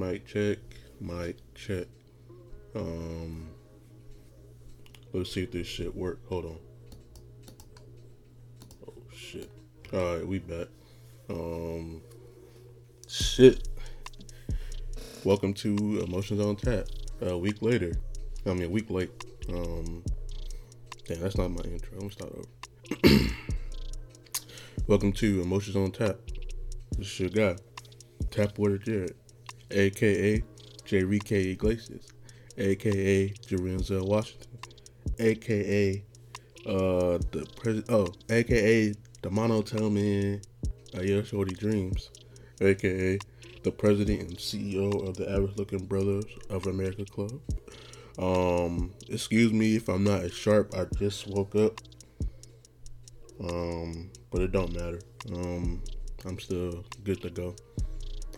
mic check, mic check. Um, let's see if this shit work. Hold on. Oh shit. All right, we back. Um, shit. Welcome to Emotions on Tap. A week later. I mean, a week late. Um, damn, that's not my intro. I'm gonna start over. Welcome to Emotions on Tap. This is your guy, Tap Water Jared, aka J. Iglesias, aka Jarenzel Washington, aka uh the president. Oh, aka the monotone man, yeah, Shorty Dreams, aka the president and CEO of the Average Looking Brothers of America Club. Um, excuse me if I'm not as sharp. I just woke up. Um, but it don't matter. Um, I'm still good to go.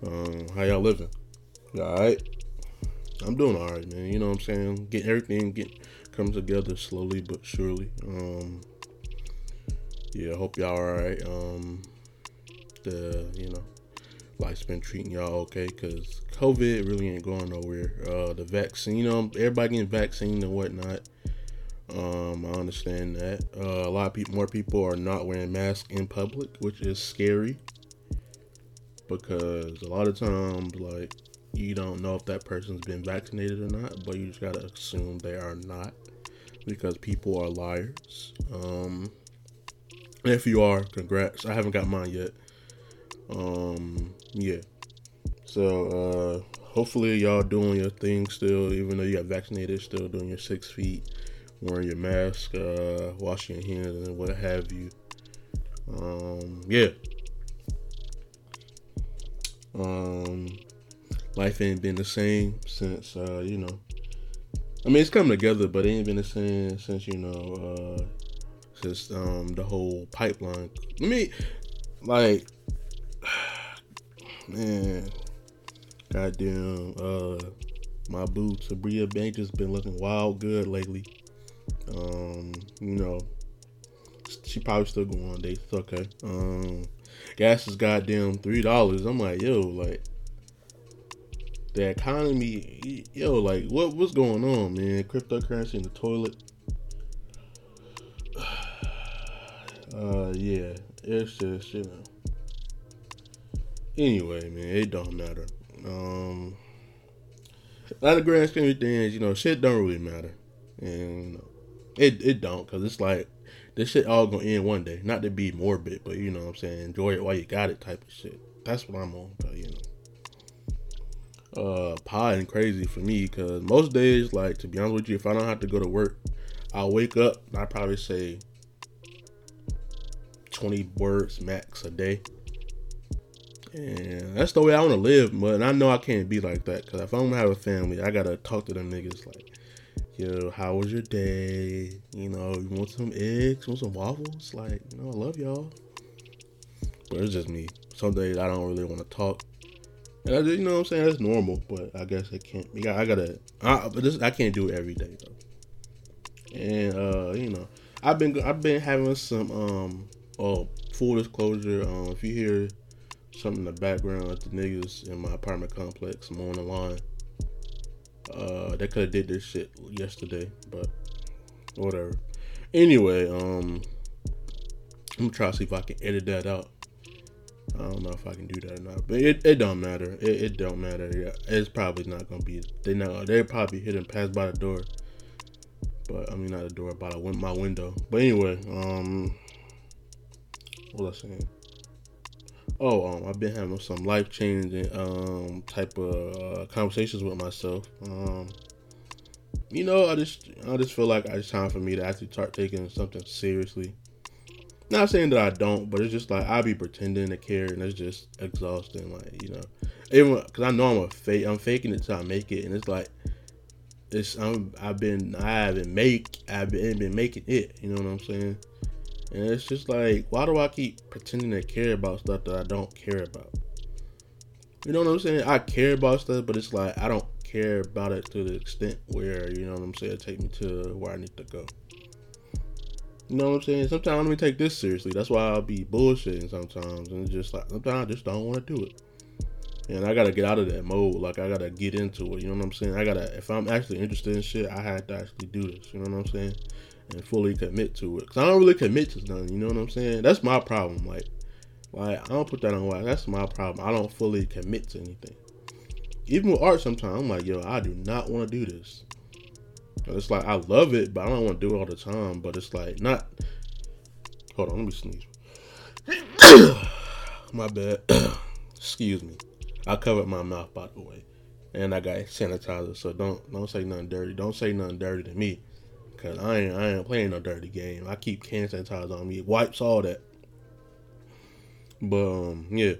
Um, how y'all living? All right. I'm doing all right, man. You know what I'm saying? Getting everything get comes together slowly but surely. Um, yeah, hope y'all all right. Um, the you know life's been treating y'all okay because COVID really ain't going nowhere. Uh, the vaccine, you know, everybody getting vaccine and whatnot. Um, I understand that. Uh, a lot of people, more people are not wearing masks in public, which is scary because a lot of times, like, you don't know if that person's been vaccinated or not, but you just gotta assume they are not because people are liars. Um, if you are, congrats. I haven't got mine yet. Um, yeah. So, uh, hopefully y'all doing your thing still, even though you got vaccinated, still doing your six feet, wearing your mask, uh, washing your hands, and what have you. Um, yeah. Um, life ain't been the same since, uh, you know. I mean, it's coming together, but it ain't been the same since, you know, uh, since um the whole pipeline. Let me, like, man, goddamn, uh, my boots, Sabria Bank has been looking wild good lately. Um, you know, she probably still going on dates. Okay. Um, gas is goddamn three dollars. I'm like, yo, like the economy, yo, like what what's going on, man? Cryptocurrency in the toilet. Uh, yeah, it's just you know. Anyway, man, it don't matter. Um, a lot of grand scheme of things, you know, shit don't really matter, and you know, it it don't, cause it's like this shit all gonna end one day. Not to be morbid, but you know what I'm saying, enjoy it while you got it, type of shit. That's what I'm on, but you know. Uh, pie and crazy for me, cause most days, like to be honest with you, if I don't have to go to work, I'll wake up. I probably say 20 words max a day. And that's the way I want to live, but I know I can't be like that because if I'm gonna have a family, I gotta talk to them niggas like, yo, how was your day? You know, you want some eggs, want some waffles? Like, you know, I love y'all. But it's just me. Some days I don't really want to talk. And I you know what I'm saying? That's normal, but I guess I can't. Yeah, I gotta. I, this I can't do it every day though. And uh, you know, I've been I've been having some um oh full disclosure. Um, if you hear something in the background of the niggas in my apartment complex. On the line. Uh, they could have did this shit yesterday, but whatever. Anyway, um, I'm gonna try to see if I can edit that out. I don't know if I can do that or not, but it, it don't matter. It, it don't matter. Yeah, it's probably not gonna be. They not. They probably hitting pass by the door, but I mean not the door, by the, my window. But anyway, um, what was I saying? oh, um, I've been having some life changing um, type of uh, conversations with myself. Um, you know, I just I just feel like it's time for me to actually start taking something seriously. Not saying that I don't, but it's just like I be pretending to care, and it's just exhausting. Like you know, even because I know I'm a fake, I'm faking it till I make it, and it's like it's I'm I've been I haven't make I've been, been making it. You know what I'm saying? And it's just like, why do I keep pretending to care about stuff that I don't care about? You know what I'm saying? I care about stuff, but it's like I don't care about it to the extent where, you know what I'm saying, take me to where I need to go. You know what I'm saying? Sometimes let me take this seriously. That's why I'll be bullshitting sometimes. And just like, sometimes I just don't want to do it. and I gotta get out of that mode. Like I gotta get into it. You know what I'm saying? I gotta if I'm actually interested in shit, I have to actually do this. You know what I'm saying? And fully commit to it. Cause I don't really commit to nothing. You know what I'm saying? That's my problem. Like, like I don't put that on wax. That's my problem. I don't fully commit to anything. Even with art, sometimes I'm like, yo, I do not want to do this. It's like I love it, but I don't want to do it all the time. But it's like not. Hold on, let me sneeze. my bad. Excuse me. I covered my mouth by the way, and I got sanitizer. So don't don't say nothing dirty. Don't say nothing dirty to me, cause I ain't I ain't playing no dirty game. I keep can sanitizer on me. Wipes all that. But um, yeah,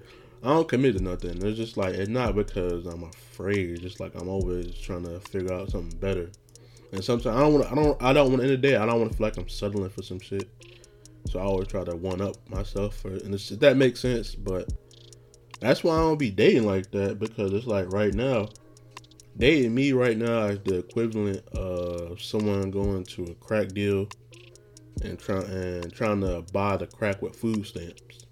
I don't commit to nothing. It's just like it's not because I'm afraid. It's just like I'm always trying to figure out something better. And sometimes I don't want. I don't. I don't want. In the day, I don't want to feel like I'm settling for some shit. So I always try to one up myself for, and that makes sense. But that's why I don't be dating like that because it's like right now, dating me right now is the equivalent of someone going to a crack deal and trying and trying to buy the crack with food stamps.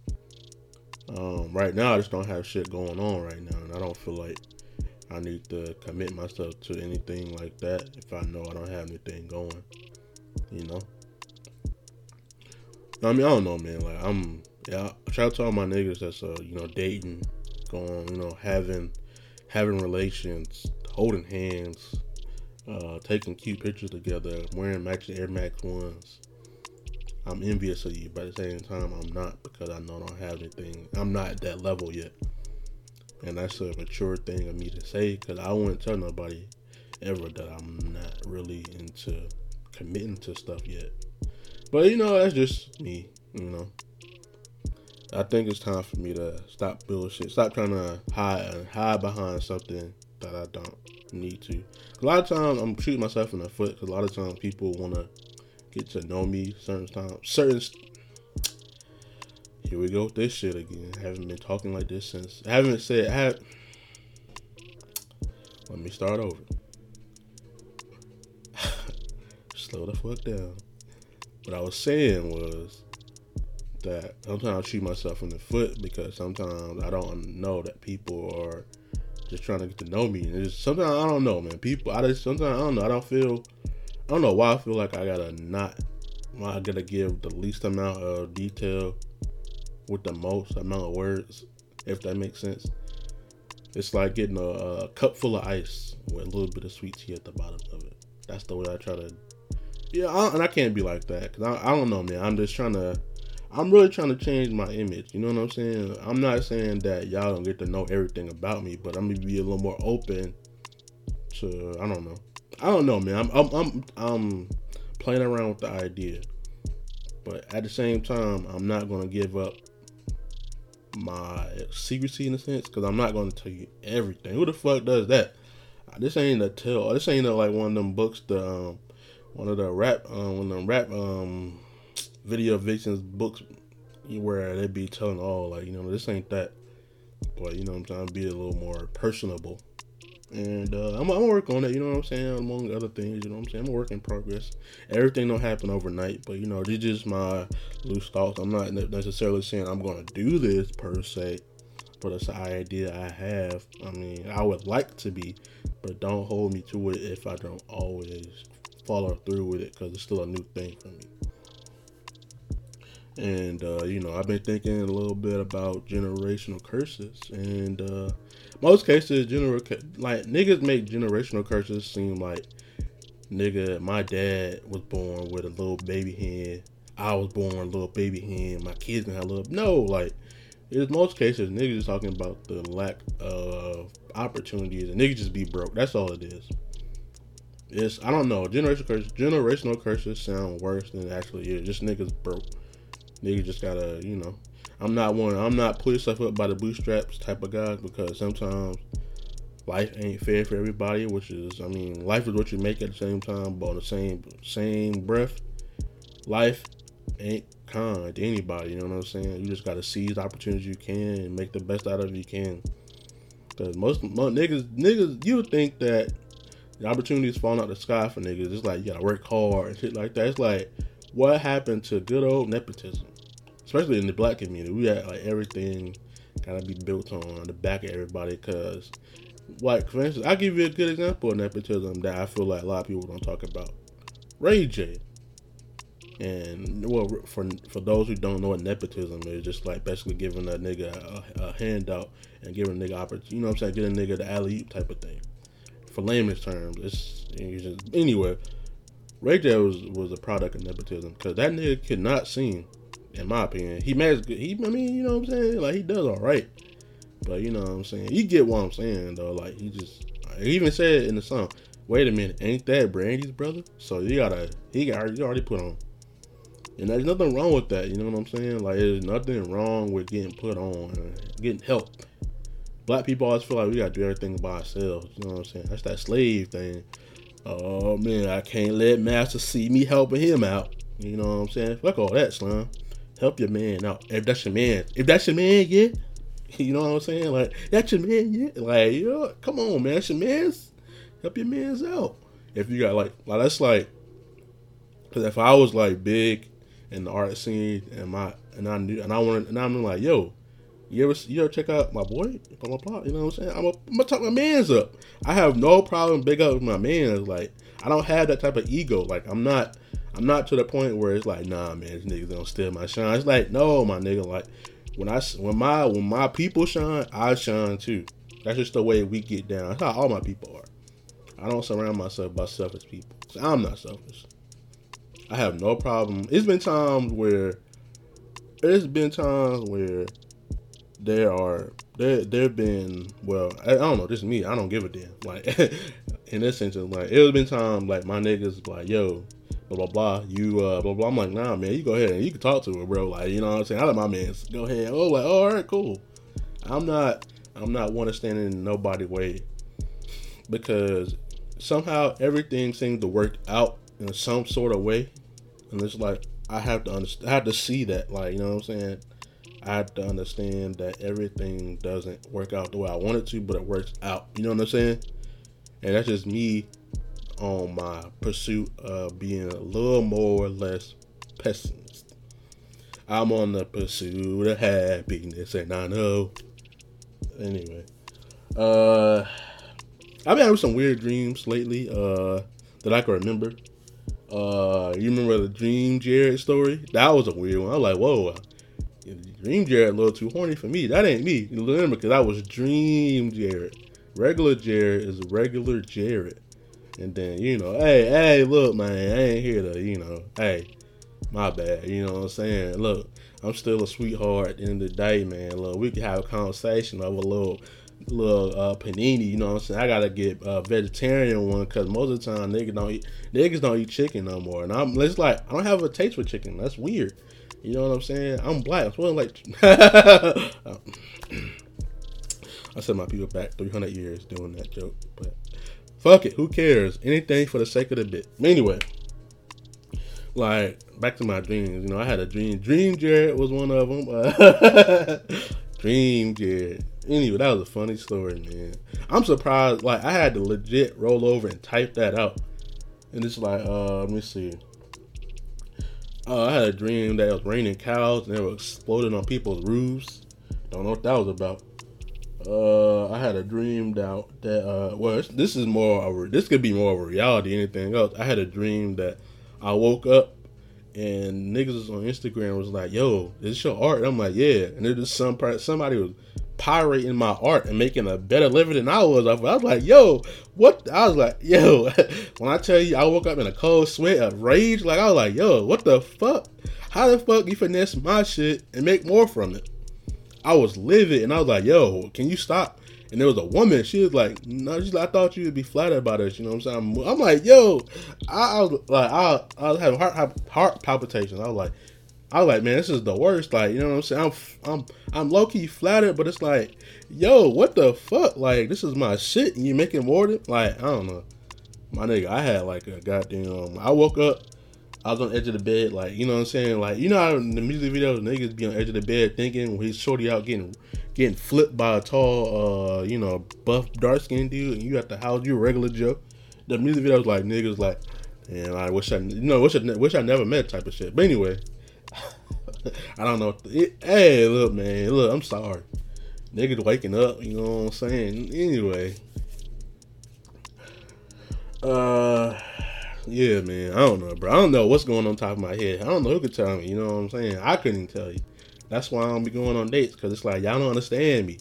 Um, right now, I just don't have shit going on right now, and I don't feel like I need to commit myself to anything like that if I know I don't have anything going. You know. I mean, I don't know, man. Like I'm yeah, shout out to all my niggas that's uh, you know, dating, going, you know, having having relations, holding hands, uh, taking cute pictures together, wearing matching Air Max ones. I'm envious of you, but at the same time, I'm not because I know I don't have anything. I'm not at that level yet, and that's a mature thing of me to say because I wouldn't tell nobody ever that I'm not really into committing to stuff yet. But you know, that's just me. You know. I think it's time for me to stop bullshit. Stop trying to hide hide behind something that I don't need to. A lot of times I'm shooting myself in the foot because a lot of times people want to get to know me. Certain times, certain. Here we go with this shit again. I haven't been talking like this since. I haven't said. I have. Let me start over. Slow the fuck down. What I was saying was that sometimes I shoot myself in the foot because sometimes I don't know that people are just trying to get to know me. And it's, sometimes I don't know, man. People, I just sometimes I don't know. I don't feel. I don't know why I feel like I gotta not. Why I gotta give the least amount of detail with the most amount of words, if that makes sense. It's like getting a, a cup full of ice with a little bit of sweet tea at the bottom of it. That's the way I try to. Yeah, I, and I can't be like that because I, I don't know, man. I'm just trying to I'm really trying to change my image. You know what I'm saying? I'm not saying that y'all don't get to know everything about me, but I'm gonna be a little more open to. I don't know. I don't know, man. I'm I'm I'm, I'm playing around with the idea, but at the same time, I'm not gonna give up my secrecy in a sense because I'm not gonna tell you everything. Who the fuck does that? This ain't a tell. This ain't a, like one of them books. The um, one of the rap, um, one of them rap um video vixens books where they be telling all like you know this ain't that but you know i'm trying to be a little more personable and uh, I'm, I'm working on it you know what i'm saying among other things you know what i'm saying? I'm a work in progress. Everything don't happen overnight but you know these just my loose thoughts. I'm not necessarily saying i'm gonna do this per se but it's an idea i have. I mean i would like to be but don't hold me to it if i don't always follow through with it because it's still a new thing for me. And uh, you know, I've been thinking a little bit about generational curses, and uh, most cases, general like niggas make generational curses seem like nigga. My dad was born with a little baby hand. I was born a little baby hand. My kids gonna have a little. No, like in most cases, niggas just talking about the lack of opportunities, and niggas just be broke. That's all it is. It's I don't know. Generational curses, generational curses sound worse than it actually is. Just niggas broke. Niggas just gotta, you know. I'm not one. I'm not put yourself up by the bootstraps type of guy because sometimes life ain't fair for everybody. Which is, I mean, life is what you make at the same time, but on the same same breath, life ain't kind to anybody. You know what I'm saying? You just gotta seize the opportunities you can and make the best out of it you can. Cause most, most niggas, niggas, you think that the opportunities falling out the sky for niggas. It's like you gotta work hard and shit like that. It's like what happened to good old nepotism? Especially in the black community. We had like everything gotta be built on the back of everybody. Cause, like for instance, I'll give you a good example of nepotism that I feel like a lot of people don't talk about. Ray J. And well, for for those who don't know what nepotism is, just like basically giving a nigga a, a handout and giving a nigga opportunity. You know what I'm saying? Getting a nigga the alley type of thing. For layman's terms, it's, it's just anyway. Ray J was was a product of nepotism because that nigga could not sing, in my opinion. He makes good. He, I mean, you know what I'm saying? Like he does all right, but you know what I'm saying. You get what I'm saying though. Like he just, he even said in the song, "Wait a minute, ain't that Brandy's brother?" So you gotta, he got, you already put on. And there's nothing wrong with that, you know what I'm saying? Like, there's nothing wrong with getting put on, getting help. Black people always feel like we gotta do everything by ourselves, you know what I'm saying? That's that slave thing oh man, I can't let Master see me helping him out. You know what I'm saying? Fuck all that, slum. Help your man out. If that's your man, if that's your man, yeah. You know what I'm saying? Like that's your man, yeah. Like you know, come on, man, that's your man's. Help your man's out. If you got like, like that's like, because if I was like big in the art scene and my and I knew and I wanted and I'm like, yo, you ever you ever check out my boy? You know what I'm saying? I'm, a, I'm gonna talk my man's up. I have no problem big up with my man's. Like I don't have that type of ego. Like I'm not I'm not to the point where it's like, nah, man, these niggas don't steal my shine. It's like, no, my nigga. Like when I when my when my people shine, I shine too. That's just the way we get down. That's how all my people are. I don't surround myself by selfish people. I'm not selfish. I have no problem. It's been times where it's been times where there are there there've been well I, I, don't know this is me I don't give a damn like in this sense like it has been time like my niggas like yo blah blah blah. You uh blah blah. I'm like nah man you go ahead and you can talk to her bro. Like you know what I'm saying? I let my man go ahead. Oh like oh, all right cool. I'm not I'm not one to stand in nobody way because somehow everything seems to work out in some sort of way. And it's like I have to understand I have to see that like you know what I'm saying? I have to understand that everything doesn't work out the way I want it to, but it works out. You know what I'm saying? And that's just me on my pursuit of being a little more or less pessimist. I'm on the pursuit of happiness, and I know. Anyway, uh, I've been having some weird dreams lately. Uh, that I can remember. Uh, you remember the Dream Jared story? That was a weird one. I was like, whoa. Dream Jared a little too horny for me. That ain't me. You remember, because I was Dream Jared. Regular Jared is regular Jared. And then, you know, hey, hey, look, man, I ain't here to, you know, hey, my bad. You know what I'm saying? Look, I'm still a sweetheart at the end of the day, man. Look, we can have a conversation over a little little uh, panini. You know what I'm saying? I gotta get a vegetarian one because most of the time niggas don't eat niggas don't eat chicken no more. And I'm it's like I don't have a taste for chicken. That's weird. You know what I'm saying? I'm black. I'm supposed like. I said my people back 300 years doing that joke, but fuck it. Who cares? Anything for the sake of the bit. Anyway, like back to my dreams. You know, I had a dream. Dream Jared was one of them. dream Jared. Anyway, that was a funny story, man. I'm surprised. Like I had to legit roll over and type that out, and it's like, uh, let me see. Uh, I had a dream that it was raining cows and they were exploding on people's roofs. Don't know what that was about. Uh, I had a dream that that uh, well, this is more of a, this could be more of a reality anything else. I had a dream that I woke up and niggas on Instagram was like, "Yo, is your art?" I'm like, "Yeah," and it was some somebody was pirating my art and making a better living than I was. I was like, yo, what? I was like, yo, when I tell you I woke up in a cold sweat of rage, like I was like, yo, what the fuck? How the fuck you finesse my shit and make more from it? I was livid and I was like, yo, can you stop? And there was a woman. She was like, "No, she's like, I thought you'd be flattered by this." You know what I'm saying? I'm, I'm like, "Yo," I, I, was like, I, I was having heart heart palpitations. I was like, I was like, man, this is the worst. Like, you know what I'm saying? I'm I'm I'm low key flattered, but it's like, yo, what the fuck? Like, this is my shit, and you making more than like, I don't know, my nigga. I had like a goddamn. I woke up, I was on the edge of the bed, like, you know what I'm saying? Like, you know how in the music videos niggas be on the edge of the bed thinking when he's shorty out getting getting flipped by a tall, uh, you know, buff dark skinned dude, and you at the house, you regular Joe. The music videos like niggas like, and I wish I, you know, wish I, wish I never met type of shit. But anyway. I don't know. It, hey, look, man. Look, I'm sorry. niggas waking up. You know what I'm saying? Anyway, uh, yeah, man. I don't know, bro. I don't know what's going on top of my head. I don't know who could tell me. You know what I'm saying? I couldn't even tell you. That's why I don't be going on dates because it's like y'all don't understand me.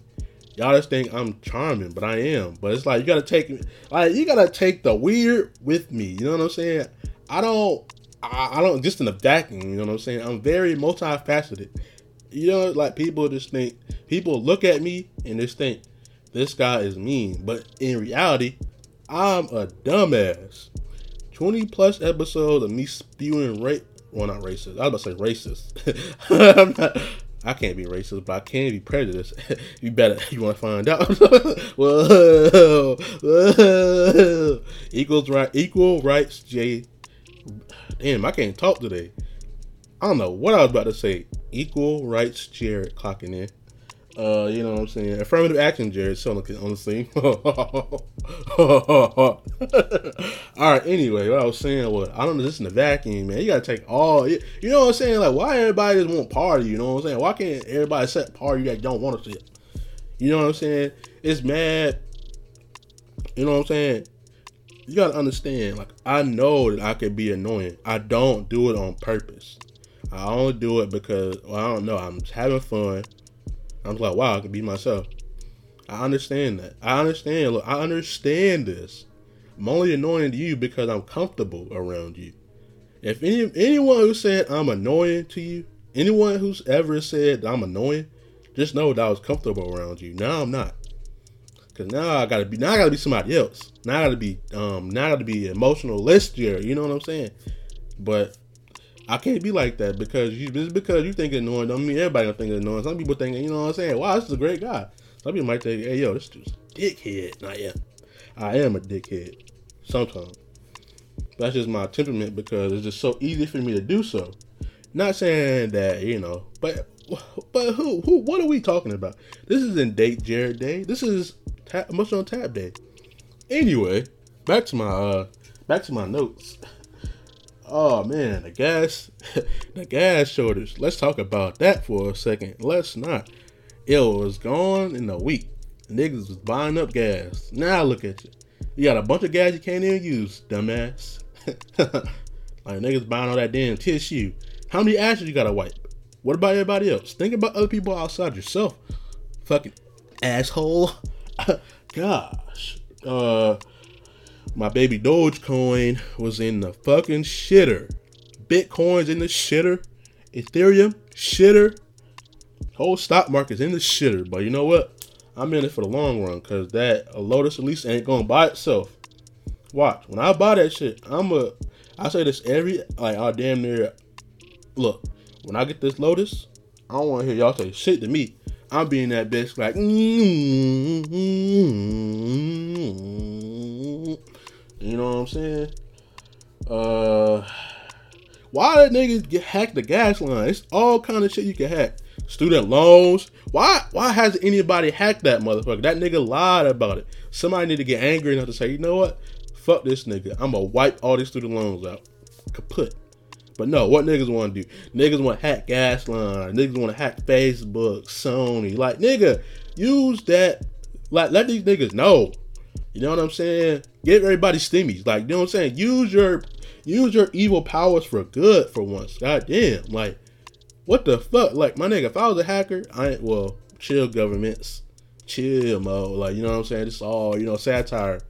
Y'all just think I'm charming, but I am. But it's like you gotta take like you gotta take the weird with me. You know what I'm saying? I don't I, I don't just in a vacuum, you know what I'm saying? I'm very multifaceted. You know, like people just think people look at me and just think this guy is mean. But in reality, I'm a dumbass. 20 plus episodes of me spewing rape well not racist. I was about to say racist. not, i can't be racist, but I can be prejudiced. you better you wanna find out. whoa, whoa. Equals right equal rights J Damn, I can't talk today. I don't know what I was about to say. Equal rights Jared clocking in. Uh, you know what I'm saying? Affirmative action, Jared, so on the scene. all right, anyway, what I was saying was, I don't know, this in the vacuum, man. You gotta take all, you know what I'm saying? Like, why everybody just want party, you know what I'm saying? Why can't everybody set party that don't want to sit? You know what I'm saying? It's mad. You know what I'm saying? You gotta understand, like, I know that I can be annoying. I don't do it on purpose. I only do it because, well, I don't know, I'm having fun I'm like, wow, I can be myself. I understand that. I understand. Look, I understand this. I'm only annoying to you because I'm comfortable around you. If any anyone who said I'm annoying to you, anyone who's ever said I'm annoying, just know that I was comfortable around you. Now I'm not. Cause now I gotta be now I gotta be somebody else. Now I gotta be um now I gotta be emotional list you know what I'm saying? But I can't be like that because you just because you think it's annoying don't mean everybody gonna think it's annoying. Some people think, you know what I'm saying? Wow, this is a great guy. Some people might think, hey yo, this dude's dickhead. I am. I am a dickhead. Sometimes. That's just my temperament because it's just so easy for me to do so. Not saying that, you know, but but who who what are we talking about? This isn't date Jared Day. This is ta- emotional tap day. Anyway, back to my uh back to my notes. Oh man, the gas, the gas shortage. Let's talk about that for a second. Let's not. It was gone in a week. Niggas was buying up gas. Now look at you. You got a bunch of gas you can't even use, dumbass. like niggas buying all that damn tissue. How many ashes you gotta wipe? What about everybody else? Think about other people outside yourself. Fucking asshole. Gosh. Uh my baby Dogecoin was in the fucking shitter. Bitcoin's in the shitter. Ethereum, shitter. Whole stock market's in the shitter. But you know what? I'm in it for the long run because that a Lotus Elise ain't gonna buy itself. Watch. When I buy that shit, I'm a I say this every like I damn near look, when I get this Lotus, I don't wanna hear y'all say shit to me. I'm being that bitch like you know what I'm saying? Uh, why did niggas get hacked the gas line? It's all kind of shit you can hack. Student loans. Why? Why has anybody hacked that motherfucker? That nigga lied about it. Somebody need to get angry enough to say, you know what? Fuck this nigga. I'm gonna wipe all these student loans out. Kaput. But no, what niggas want to do? Niggas want to hack gas line. Niggas want to hack Facebook, Sony. Like, nigga, use that. Like, let these niggas know you know what I'm saying? Give everybody stimmies. Like, you know what I'm saying? Use your use your evil powers for good for once. God damn. Like, what the fuck? Like, my nigga, if I was a hacker, I ain't well, chill governments. Chill mode. Like, you know what I'm saying? It's all, you know, satire.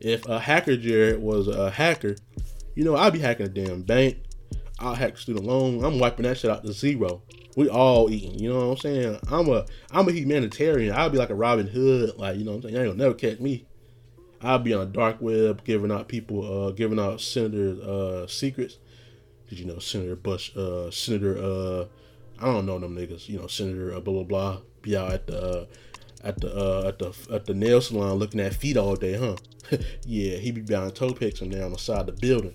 If a hacker Jared was a hacker, you know, I'd be hacking a damn bank. I'll hack student loan. I'm wiping that shit out to zero. We all eating, you know what I'm saying? I'm a I'm a humanitarian. I'll be like a Robin Hood, like, you know what I'm saying? You ain't gonna never catch me. I'll be on dark web giving out people, uh, giving out senator uh, secrets. Did you know Senator Bush, uh, Senator, uh, I don't know them niggas. You know Senator uh, blah blah blah. Be out at the uh, at the uh, at the at the nail salon looking at feet all day, huh? yeah, he be buying toe picks and down the side of the building.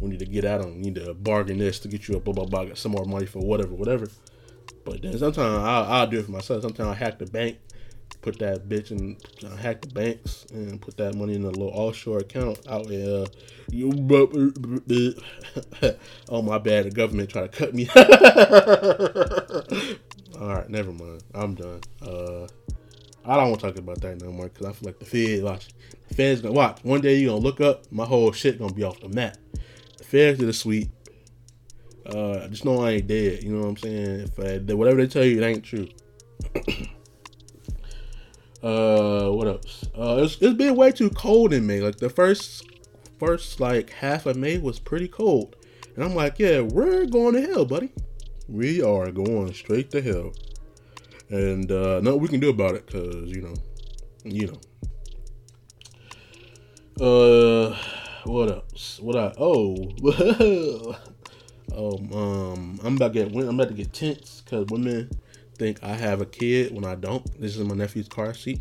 We need to get at him. We need to bargain this to get you a blah blah blah. Get some more money for whatever, whatever. But then sometimes I'll, I'll do it for myself. Sometimes I hack the bank put that bitch and uh, hack the banks and put that money in a little offshore account out there. You, oh my bad, the government try to cut me. All right, never mind. I'm done. Uh, I don't want to talk about that no more because I feel like the Fed watch. The Fed's gonna watch. One day you're gonna look up, my whole shit gonna be off the map. The Feds did a sweep. Uh, just know I ain't dead. You know what I'm saying? If I, whatever they tell you, it ain't true. uh, what else? Uh, it's, it's been way too cold in May. Like the first first like half of May was pretty cold, and I'm like, yeah, we're going to hell, buddy. We are going straight to hell and uh, nothing we can do about it because you know, you know. Uh, what else? What I oh, oh um, I'm about to get I'm about to get tense because women think I have a kid when I don't. This is my nephew's car seat.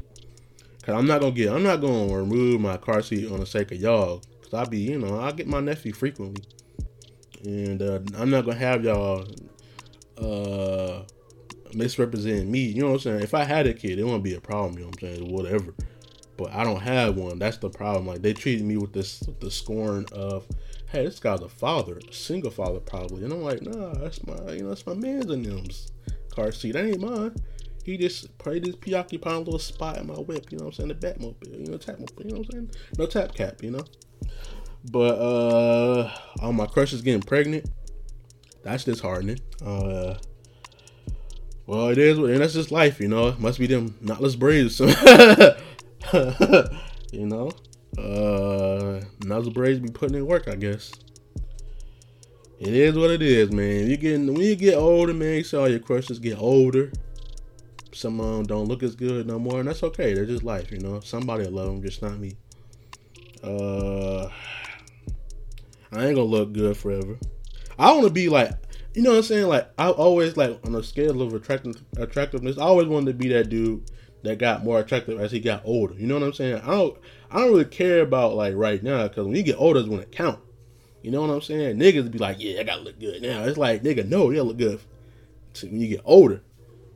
Cause I'm not gonna get I'm not gonna remove my car seat on the sake of y'all. Cause I be you know I get my nephew frequently, and uh, I'm not gonna have y'all uh misrepresenting me. You know what I'm saying? If I had a kid, it wouldn't be a problem. You know what I'm saying? Whatever. But I don't have one. That's the problem. Like they treated me with this with the scorn of, hey, this guy's a father, a single father probably. And I'm like, nah, that's my you know that's my man's and them's car seat. That ain't mine. He just probably just preoccupied little spot in my whip. You know what I'm saying? The Batmobile. You know, tap mobile. You know what I'm saying? No tap cap. You know. But uh, all my crushes getting pregnant. That's disheartening. Uh, well, it is, and that's just life, you know. Must be them knotless braids, you know. Uh, knotless braids be putting in work, I guess. It is what it is, man. You getting when you get older, man. You see all your crushes get older. Some of them don't look as good no more, and that's okay. They're just life, you know. Somebody will love them, just not me. Uh, I ain't gonna look good forever. I want to be like you know what I'm saying? Like I always like on a scale of attractive attractiveness, I always wanted to be that dude that got more attractive as he got older. You know what I'm saying? I don't I don't really care about like right now because when you get older is when it count. You know what I'm saying? Niggas be like, yeah, I gotta look good now. It's like nigga, no, you gotta look good when you get older.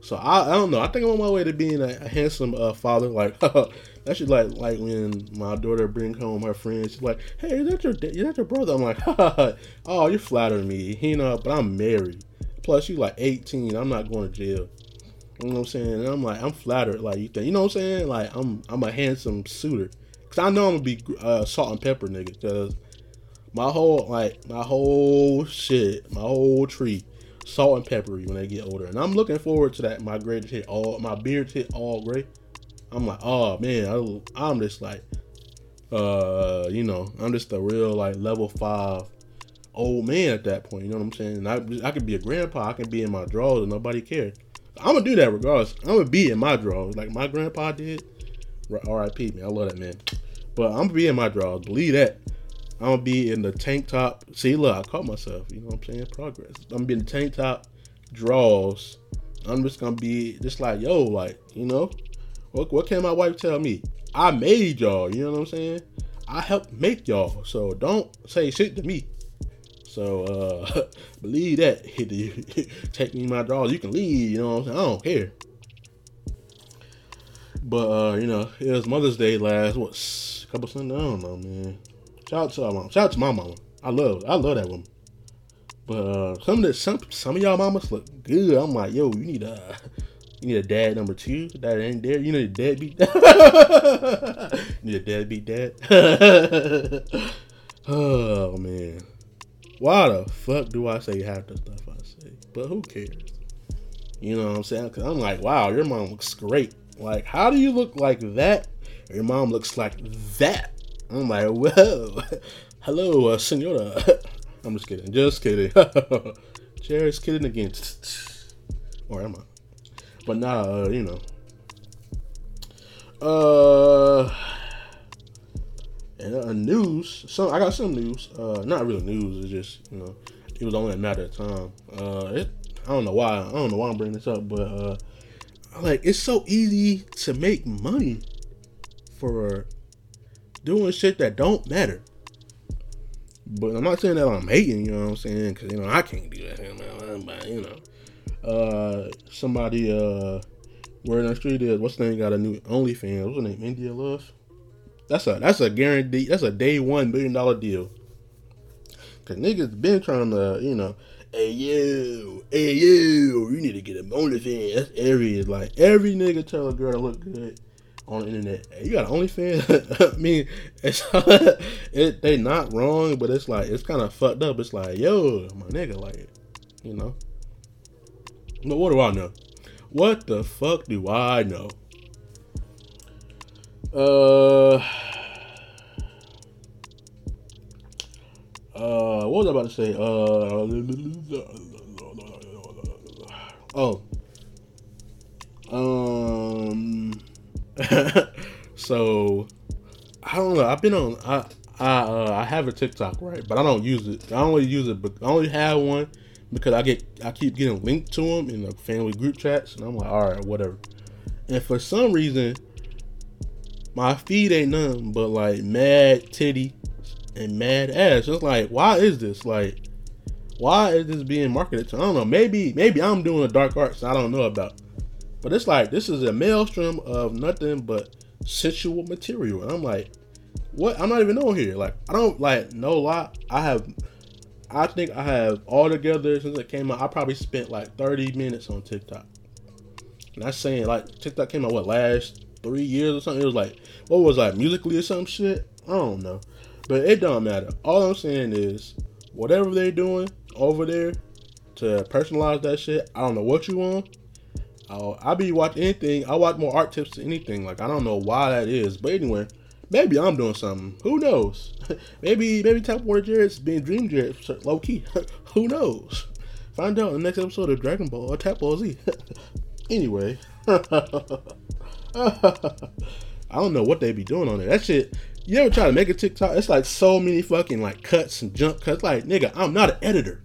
So I, I don't know. I think I'm on my way to being a, a handsome uh, father. Like that should like like when my daughter brings home her friends. She's like, "Hey, is that your is that your brother?" I'm like, "Oh, you're flattering me, you know." But I'm married. Plus, you like 18. I'm not going to jail. You know what I'm saying? And I'm like, I'm flattered. Like you think, you know what I'm saying? Like I'm I'm a handsome suitor. Cause I know I'm gonna be uh, salt and pepper nigga. Cause my whole like my whole shit, my whole tree, salt and peppery when they get older. And I'm looking forward to that. My gray hit all my beard hit all gray. I'm like, oh man, I, am just like, uh, you know, I'm just a real like level five old man at that point. You know what I'm saying? And I, I could be a grandpa. I can be in my drawers and nobody cares. I'm gonna do that regardless. I'm gonna be in my drawers like my grandpa did. R.I.P. Man, I love that man. But I'm gonna be in my drawers. Believe that. I'm gonna be in the tank top. See, look, I caught myself. You know what I'm saying? Progress. I'm gonna be in the tank top, draws. I'm just gonna be just like, yo, like, you know, what, what can my wife tell me? I made y'all, you know what I'm saying? I helped make y'all. So don't say shit to me. So uh believe that. Take me my drawers. You can leave, you know what I'm saying? I don't care. But uh, you know, it was Mother's Day last what a couple Sundays. I don't know, man. Shout out to my mom. Shout out to my mama. I love I love that woman. But uh, some of the, some some of y'all mamas look good. I'm like, yo, you need a you need a dad number two. That ain't there. You need a deadbeat. you need a deadbeat dad. oh man, why the fuck do I say half the stuff I say? But who cares? You know what I'm saying? Cause I'm like, wow, your mom looks great. Like, how do you look like that? Your mom looks like that. I'm like, whoa, hello, uh, senora. I'm just kidding, just kidding. Just kidding again. Or am I? But nah, uh, you know. Uh, and uh, news. So I got some news. Uh, not really news. It's just you know, it was only a matter of time. Uh, it. I don't know why. I don't know why I'm bringing this up, but uh, like it's so easy to make money for doing shit that don't matter. But I'm not saying that I'm hating, you know what I'm saying? Because, you know, I can't do that. But, you know, uh, somebody uh, where in the street is what's the name got a new OnlyFans? What's the name? India Love. That's a that's a guarantee. That's a day one million dollar deal. Cause niggas been trying to you know, hey you, hey you, you need to get a OnlyFans. That's every like every nigga tell a girl to look good on the internet. Hey, you got OnlyFans? I mean, it's it, they not wrong, but it's like it's kind of fucked up. It's like, yo, my nigga, like, you know. But what do I know? What the fuck do I know? Uh. Uh, what was I about to say? Uh, oh, um, so I don't know. I've been on. I I uh, I have a TikTok right, but I don't use it. I only use it, but I only have one because I get I keep getting linked to them in the family group chats, and I'm like, all right, whatever. And for some reason, my feed ain't nothing but like mad titty and mad ass. It's like, why is this? Like, why is this being marketed to? I don't know. Maybe, maybe I'm doing a dark arts I don't know about. But it's like this is a maelstrom of nothing but sensual material. And I'm like, what? I'm not even on here. Like, I don't like no lot. I have I think I have all together since it came out, I probably spent like 30 minutes on TikTok. And that's saying like TikTok came out what last three years or something. It was like what was like Musical.ly or some shit? I don't know. But it don't matter. All I'm saying is, whatever they're doing over there to personalize that shit, I don't know what you want. I'll, I'll be watching anything. I watch more art tips than anything. Like I don't know why that is, but anyway, maybe I'm doing something. Who knows? maybe maybe Tap Water Jared's being Dream Jared low key. Who knows? Find out in the next episode of Dragon Ball or Tap Ball Z. anyway, I don't know what they be doing on there. That shit you ever try to make a TikTok? It's like so many fucking like cuts and junk cuts. Like nigga, I'm not an editor.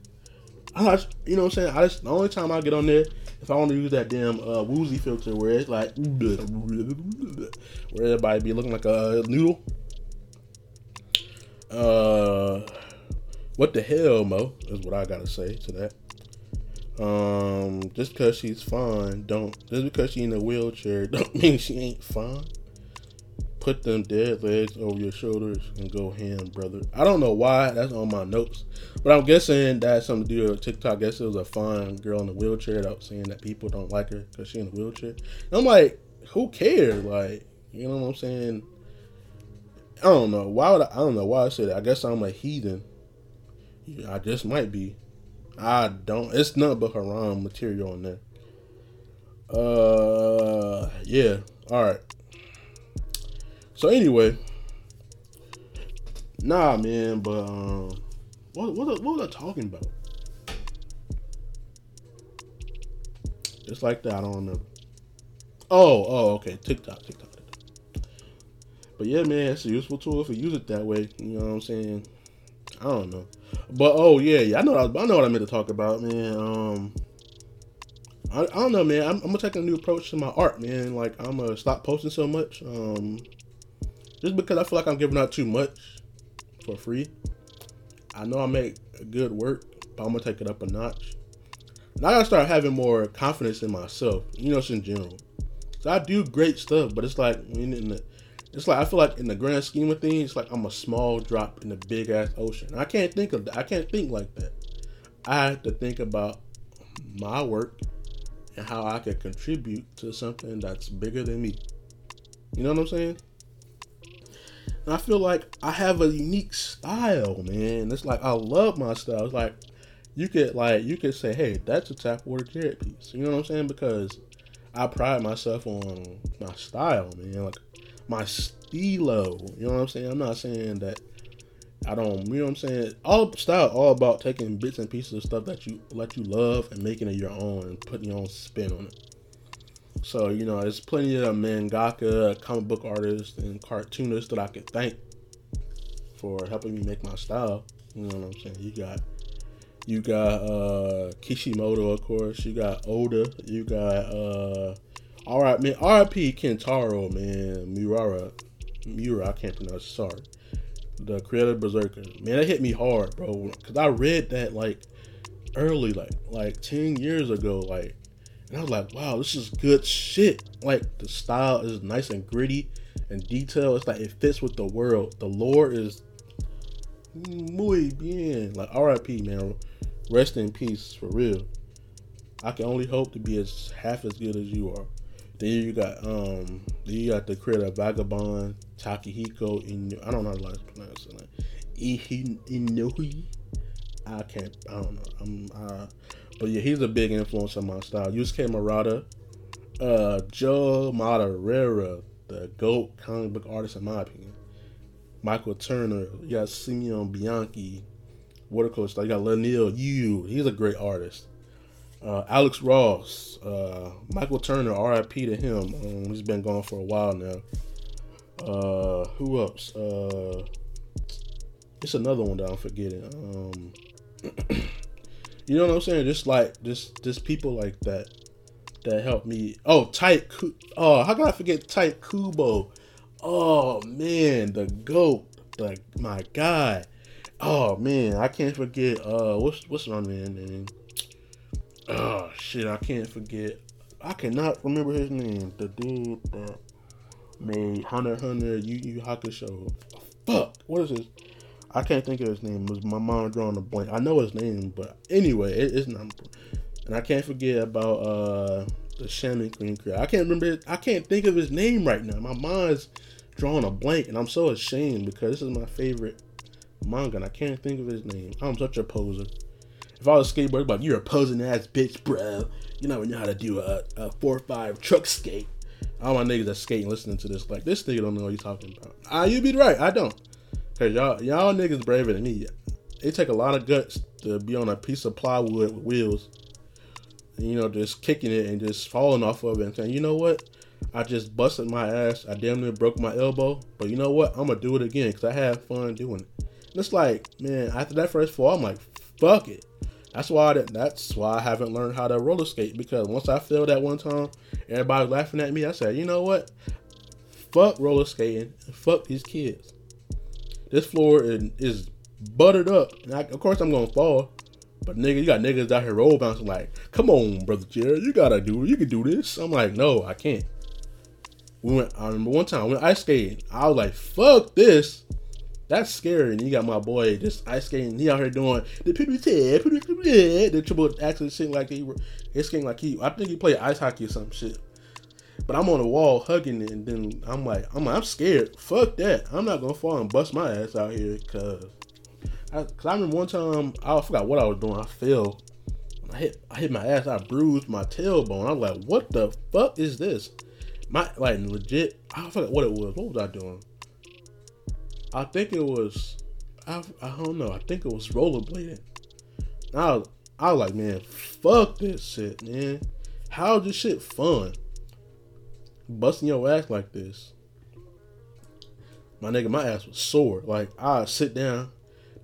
I you know what I'm saying? I just the only time I get on there if I want to use that damn uh, woozy filter where it's like where everybody be looking like a noodle. Uh, what the hell, Mo? Is what I gotta say to that. Um, just because she's fine, don't just because she in a wheelchair don't mean she ain't fine put them dead legs over your shoulders and go ham, brother. I don't know why that's on my notes, but I'm guessing that to do with TikTok. I guess it was a fine girl in a wheelchair that was saying that people don't like her because she's in a wheelchair. And I'm like, who cares? Like, you know what I'm saying? I don't know why would I, I don't know why I said that. I guess I'm a heathen. I just might be. I don't. It's nothing but haram material in there. Uh, yeah. All right. So anyway, nah, man. But um, what what what was I talking about? Just like that, I don't know. Oh, oh, okay. TikTok, TikTok. But yeah, man, it's a useful tool if you use it that way. You know what I'm saying? I don't know. But oh yeah, yeah, I know. I, know what I meant to talk about, man. Um, I, I don't know, man. I'm, I'm, gonna take a new approach to my art, man. Like I'm gonna stop posting so much. Um, just because I feel like I'm giving out too much for free. I know I make good work, but I'm gonna take it up a notch. Now I gotta start having more confidence in myself, you know, just in general. So I do great stuff, but it's like in the, it's like I feel like in the grand scheme of things, like I'm a small drop in the big ass ocean. I can't think of that. I can't think like that. I have to think about my work and how I can contribute to something that's bigger than me. You know what I'm saying? And I feel like I have a unique style, man. It's like I love my style. It's like you could like you could say, hey, that's a tap water Jared piece. You know what I'm saying? Because I pride myself on my style, man. Like my stilo. You know what I'm saying? I'm not saying that I don't. You know what I'm saying? All style, all about taking bits and pieces of stuff that you like you love and making it your own and putting your own spin on it. So, you know, there's plenty of mangaka, comic book artists, and cartoonists that I could thank for helping me make my style. You know what I'm saying? You got you got uh Kishimoto, of course. You got Oda. You got uh all right, man. R.I.P. Kentaro, man. Murara, Mura. I can't pronounce. Sorry, the creator Berserker. Man, that hit me hard, bro. Cause I read that like early, like like ten years ago. Like and I was like, wow, this is good shit. Like the style is nice and gritty and detailed. It's like it fits with the world. The lore is muy bien. Like R.I.P. man. rest in peace for real. I can only hope to be as half as good as you are. Then you got um then you got the creator Vagabond Takehiko in I don't know how to pronounce it. Inoue. I can't I don't know. I'm but yeah, he's a big influence on my style. Yusuke Murata, uh Joe Madureira, the GOAT comic book artist in my opinion. Michael Turner, you got Simone Bianchi, watercolor style. You got Leinil Yu, he's a great artist. Uh, Alex Ross, uh, Michael Turner, RIP to him. Um, he's been gone for a while now. Uh, who else? Uh, it's another one that I'm forgetting. Um, you know what I'm saying? Just like just just people like that that help me. Oh, Tite. Oh, how can I forget Tite Kubo? Oh man, the goat, Like my guy. Oh man, I can't forget. Uh, what's what's my man name? Oh shit, I can't forget. I cannot remember his name. The dude that made Hunter Hunter Yu Yu Hakusho. Fuck, what is his? I can't think of his name. It was my mom drawing a blank. I know his name, but anyway, it, it's not. And I can't forget about uh the Shannon Green Crew. I can't remember. I can't think of his name right now. My mind's drawing a blank, and I'm so ashamed because this is my favorite manga, and I can't think of his name. I'm such a poser. If I was a skateboarder, like you're a posing ass bitch, bro. You know, know how to do a, a four five truck skate. All my niggas that skate listening to this, like this nigga don't know what he's talking about. Ah, you'd be right, I don't. Cause y'all y'all niggas braver than me. It take a lot of guts to be on a piece of plywood with wheels. You know, just kicking it and just falling off of it and saying, you know what? I just busted my ass. I damn near broke my elbow. But you know what? I'm gonna do it again because I had fun doing it. And it's like, man, after that first fall, I'm like, fuck it. That's why that, that's why I haven't learned how to roller skate because once I failed that one time, everybody laughing at me. I said, you know what? Fuck roller skating. Fuck these kids. This floor is, buttered up. I, of course, I'm gonna fall. But nigga, you got niggas out here roll bouncing like, come on, brother Jared, you gotta do. You can do this. I'm like, no, I can't. We went. I remember one time when ice skating. I was like, fuck this. That's scary. And you got my boy just ice skating. He out here doing the PBT, the triple actually sitting like he, he's skating like he. I think he played ice hockey or some shit. But I'm on the wall hugging it, and then I'm like, I'm like, I'm scared. Fuck that. I'm not gonna fall and bust my ass out here, cause, I, cause I remember one time I forgot what I was doing. I fell. I hit, I hit my ass. I bruised my tailbone. I was like, what the fuck is this? My like legit. I forgot what it was. What was I doing? I think it was, I, I don't know. I think it was rollerblading. I was, I was like, man, fuck this shit, man. How is this shit fun? Busting your ass like this. My nigga, my ass was sore. Like, I sit down.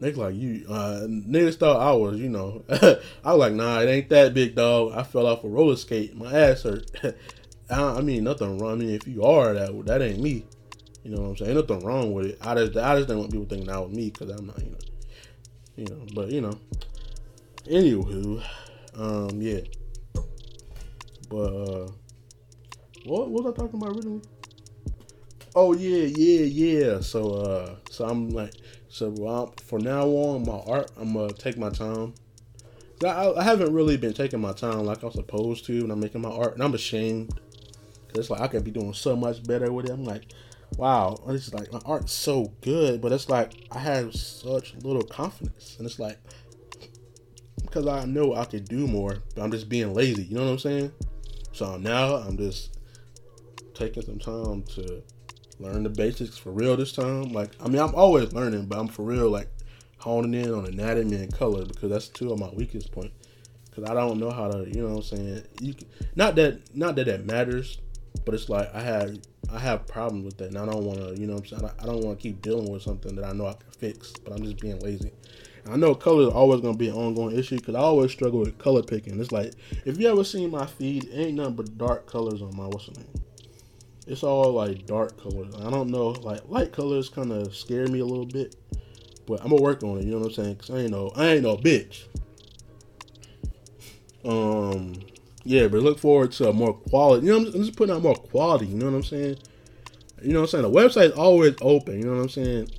Nigga, like, you, uh, niggas thought I was, you know. I was like, nah, it ain't that big, dog. I fell off a roller skate. My ass hurt. I, mean, nothing wrong. I mean, if you are that, that ain't me. You know what I'm saying? Ain't nothing wrong with it. I just I just don't want people thinking that was me because I'm not, you know, you know. But you know, anywho, um, yeah. But uh, what, was I talking about originally? Oh yeah, yeah, yeah. So uh, so I'm like, so um, for now on, my art, I'm gonna take my time. I, I haven't really been taking my time like I was supposed to when I'm making my art, and I'm ashamed. Cause it's like I could be doing so much better with it. I'm like, wow, it's like my art's so good, but it's like I have such little confidence, and it's like because I know I could do more, but I'm just being lazy. You know what I'm saying? So now I'm just taking some time to learn the basics for real this time. Like I mean, I'm always learning, but I'm for real like honing in on anatomy and color because that's two of my weakest points. Because I don't know how to, you know what I'm saying. You can, not that not that that matters, but it's like I have I have problems with that, and I don't want to, you know, what I'm saying I don't want to keep dealing with something that I know I can fix, but I'm just being lazy. I know color is always gonna be an ongoing issue because I always struggle with color picking. It's like if you ever seen my feed, ain't nothing but dark colors on my what's the name. It's all like dark colors. I don't know, like light colors kind of scare me a little bit, but I'm gonna work on it. You know what I'm saying? Cause I ain't no, I ain't no bitch. Um, yeah, but look forward to more quality. You know, I'm just putting out more quality. You know what I'm saying? You know what I'm saying? The website's always open. You know what I'm saying?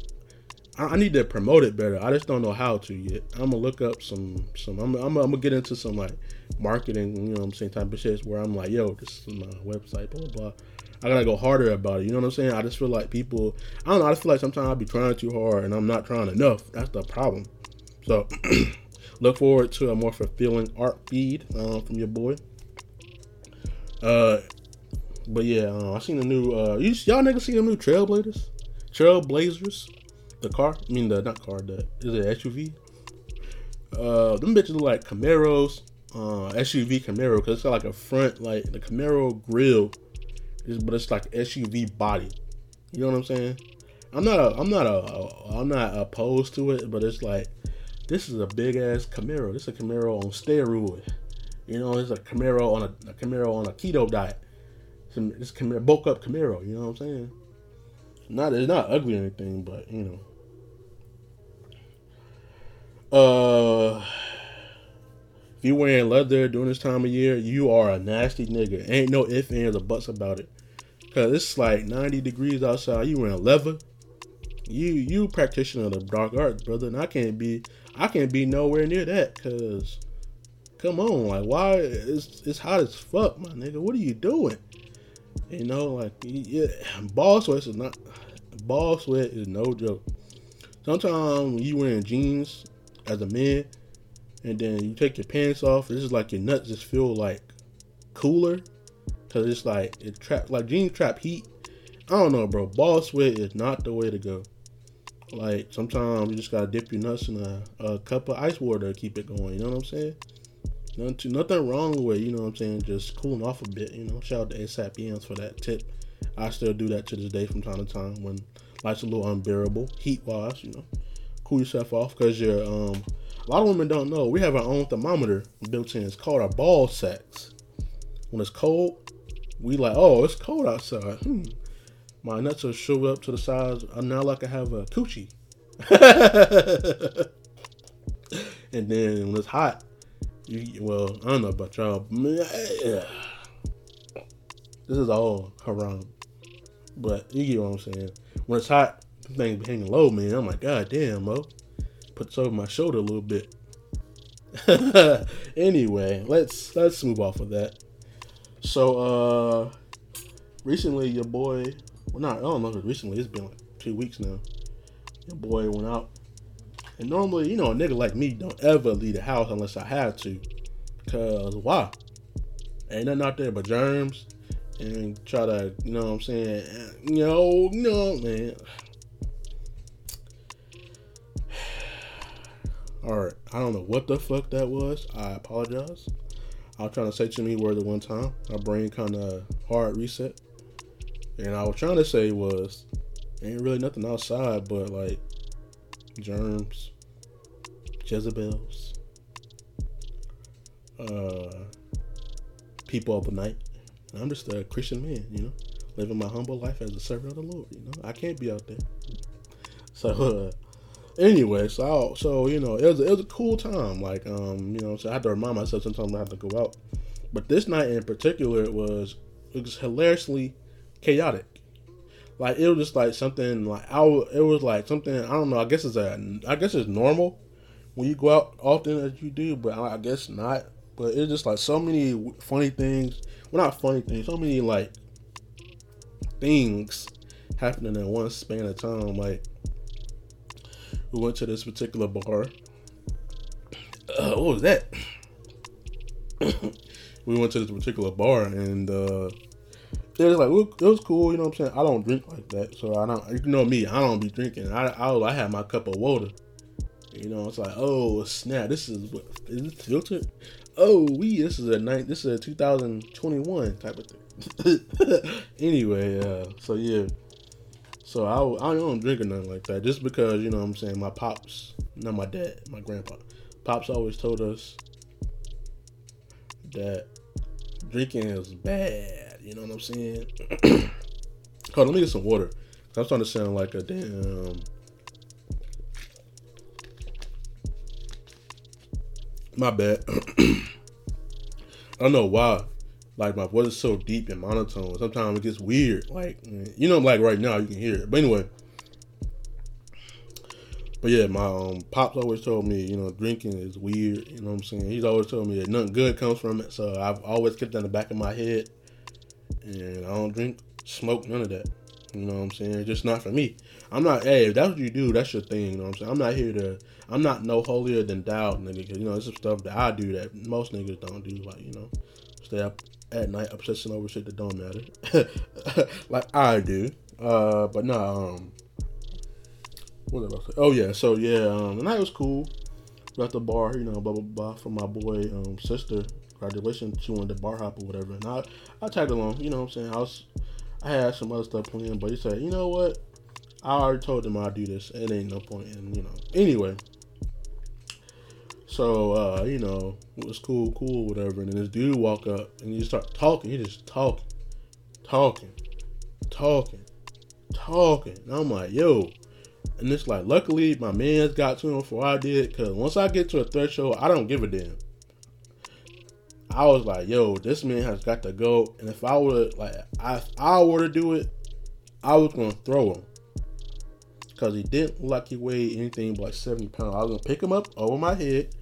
I, need to promote it better. I just don't know how to yet. I'm gonna look up some some. I'm, I'm, I'm gonna get into some like marketing. You know what I'm saying type of shit where I'm like, yo, this is my website, blah blah. I gotta go harder about it. You know what I'm saying? I just feel like people. I don't know. I just feel like sometimes I'll be trying too hard and I'm not trying enough. That's the problem. So look forward to a more fulfilling art feed uh, from your boy. Uh, but yeah, uh, I seen the new. Uh, you, y'all niggas see the new Trailblazers? Trailblazers, the car. I mean the not car. The is it SUV? Uh, them bitches look like Camaros. Uh, SUV Camaro because it's got like a front like the Camaro grill, is but it's like SUV body. You know what I'm saying? I'm not a I'm not a, a I'm not opposed to it, but it's like this is a big ass Camaro. This is a Camaro on steroid. You know, it's a Camaro on a, a Camaro on a keto diet. Some it's Camaro, bulk up Camaro. You know what I'm saying? Not it's not ugly or anything, but you know. Uh, if you wearing leather during this time of year, you are a nasty nigga. Ain't no ifs ands or buts about it. Cause it's like 90 degrees outside. You wearing leather. You you practitioner of the dark arts, brother, and I can't be I can't be nowhere near that. Cause come on, like why it's it's hot as fuck, my nigga. What are you doing? You know, like yeah, ball sweat is not ball sweat is no joke. Sometimes when you wearing jeans as a man, and then you take your pants off. This is like your nuts just feel like cooler, cause it's like it trap like jeans trap heat. I don't know, bro. Ball sweat is not the way to go. Like sometimes you just gotta dip your nuts in a, a cup of ice water to keep it going. You know what I'm saying? Nothing, nothing wrong with you know what I'm saying. Just cooling off a bit. You know, shout out to ASAP Yams for that tip. I still do that to this day from time to time when life's a little unbearable, heat wise. You know, cool yourself off because you're. Um, a lot of women don't know we have our own thermometer built in. It's called our ball sacks. When it's cold, we like, oh, it's cold outside. Hmm. My nuts are shriveled up to the size. I'm now like I have a coochie. and then when it's hot, you, well, I don't know about y'all. This is all haram. But you get what I'm saying. When it's hot, things be hanging low, man. I'm like, God damn, Mo. Puts over my shoulder a little bit. anyway, let's let's move off of that. So uh recently your boy well not I don't know recently, it's been like two weeks now. Your boy went out and normally, you know, a nigga like me don't ever leave the house unless I have to. Cause why? Ain't nothing out there but germs. And try to, you know what I'm saying? No, no, man. Alright, I don't know what the fuck that was. I apologize. I was trying to say too many words at one time. My brain kind of hard reset. And I was trying to say was, ain't really nothing outside but like germs, Jezebels, uh, people of the night. I'm just a Christian man, you know, living my humble life as a servant of the Lord. You know, I can't be out there. So, uh, anyway, so I, so you know, it was it was a cool time. Like, um, you know, so I had to remind myself sometimes I have to go out. But this night in particular, it was it was hilariously chaotic. Like it was just like something like I it was like something I don't know. I guess it's a I guess it's normal when you go out often as you do, but I, I guess not. But it's just like so many funny things. Well, not funny things. So many like things happening in one span of time. Like we went to this particular bar. Uh, what was that? we went to this particular bar and uh it was like it was cool, you know what I'm saying. I don't drink like that, so I don't. You know me, I don't be drinking. I I, I had my cup of water. You know, it's like oh snap, this is what is this filtered? Oh we this is a night. This is a 2021 type of thing. anyway, uh, so yeah, so I I don't drink or nothing like that just because you know what I'm saying my pops, not my dad, my grandpa, pops always told us that drinking is bad you know what I'm saying? Hold on, let me get some water. I'm starting to sound like a damn. My bad. I don't know why. Like my voice is so deep and monotone. Sometimes it gets weird. Like you know, like right now you can hear it. But anyway, but yeah, my um, pops always told me, you know, drinking is weird. You know what I'm saying? He's always told me that nothing good comes from it. So I've always kept that in the back of my head. And I don't drink, smoke, none of that. You know what I'm saying? Just not for me. I'm not. Hey, if that's what you do, that's your thing. You know what I'm saying? I'm not here to. I'm not no holier than thou, nigga. Cause you know, it's some stuff that I do that most niggas don't do. Like you know, stay up at night obsessing over shit that don't matter, like I do. Uh, but no. Um, what Oh yeah. So yeah. Um, the night was cool. We at the bar, you know, blah blah blah, for my boy um sister graduation. She wanted the bar hop or whatever, and I I tagged along. You know what I'm saying? I was I had some other stuff planned, but he said, you know what? I already told him I'd do this. It ain't no point in, you know. Anyway. So, uh, you know, it was cool, cool, whatever. And then this dude walk up and he start talking. He just talking, talking, talking, talking. And I'm like, yo. And it's like, luckily, my man's got to him before I did. Because once I get to a threshold, I don't give a damn. I was like, yo, this man has got to go. And if I would like, I I were to do it, I was gonna throw him because he didn't look like he weighed anything but like seventy pounds. I was gonna pick him up over my head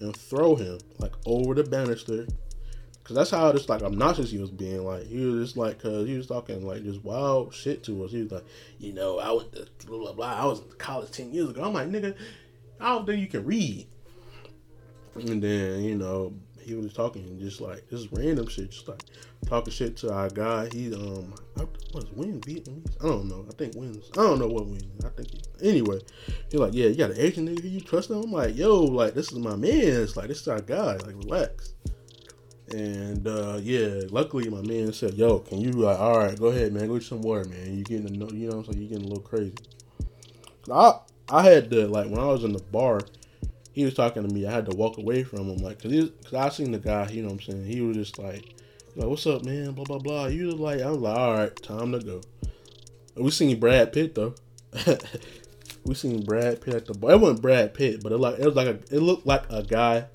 and throw him like over the banister. Cause that's how just like obnoxious he was being. Like he was just like, cause he was talking like just wild shit to us. He was like, you know, I to blah blah blah. I was in college ten years ago. I'm like, nigga, I don't think you can read. And then you know, he was talking just like just random shit, just like talking shit to our guy. He um was Win Vietnamese? I don't know. I think wins. I don't know what wins. I think he, anyway. He like, yeah, you got an Asian nigga you trust him? I'm like, yo, like this is my man. It's like this is our guy. Like relax. And uh yeah, luckily my man said, yo, can you like, all right, go ahead, man, go get some water, man. You getting know, you know, so you getting a little crazy. I I had to like when I was in the bar he was talking to me. I had to walk away from him, like, cause, he, cause I seen the guy. You know what I'm saying? He was just like, like, what's up, man? Blah blah blah. You was like, I was like, all right, time to go. We seen Brad Pitt though. we seen Brad Pitt at the bar. It wasn't Brad Pitt, but it like it was like a, it looked like a guy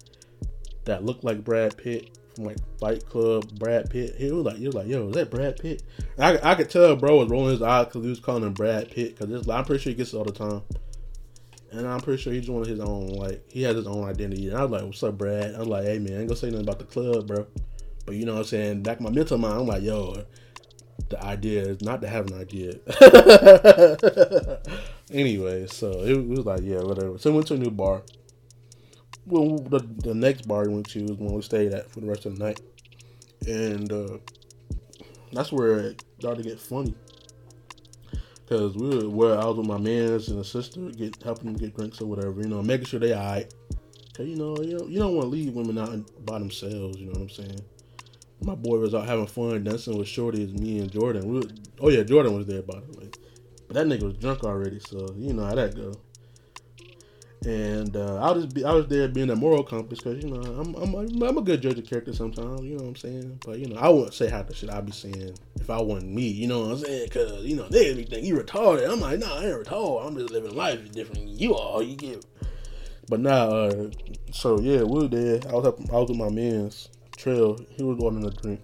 that looked like Brad Pitt from like Fight Club. Brad Pitt. He was like, was like, yo, is that Brad Pitt? I, I could tell bro was rolling his eyes because he was calling him Brad Pitt because I'm pretty sure he gets it all the time and I'm pretty sure he's one of his own. Like he has his own identity. And I was like, "What's up, Brad?" I was like, "Hey man, I ain't gonna say nothing about the club, bro." But you know what I'm saying? Back in my mental mind, I'm like, "Yo, the idea is not to have an idea." anyway, so it was like, yeah, whatever. So we went to a new bar. Well, the, the next bar we went to was one we stayed at for the rest of the night, and uh, that's where it started to get funny. Cause we were where I was with my mans and a sister, get helping them get drinks or whatever, you know, making sure they alright. Cause you know, you you don't want to leave women out by themselves. You know what I'm saying? My boy was out having fun dancing with Shorty as me and Jordan. We were, oh yeah, Jordan was there by the way, but that nigga was drunk already, so you know how that go. And uh, I was I was there being a moral compass because you know I'm, I'm I'm a good judge of character sometimes. You know what I'm saying? But you know I wouldn't say half the shit I'd be saying if I wasn't me. You know what I'm saying? Because you know they be think you retarded. I'm like, nah, I ain't retarded. I'm just living life different than you all. You get. But now, uh, so yeah, we were there. I was up, I was with my man's trail. He was ordering a drink.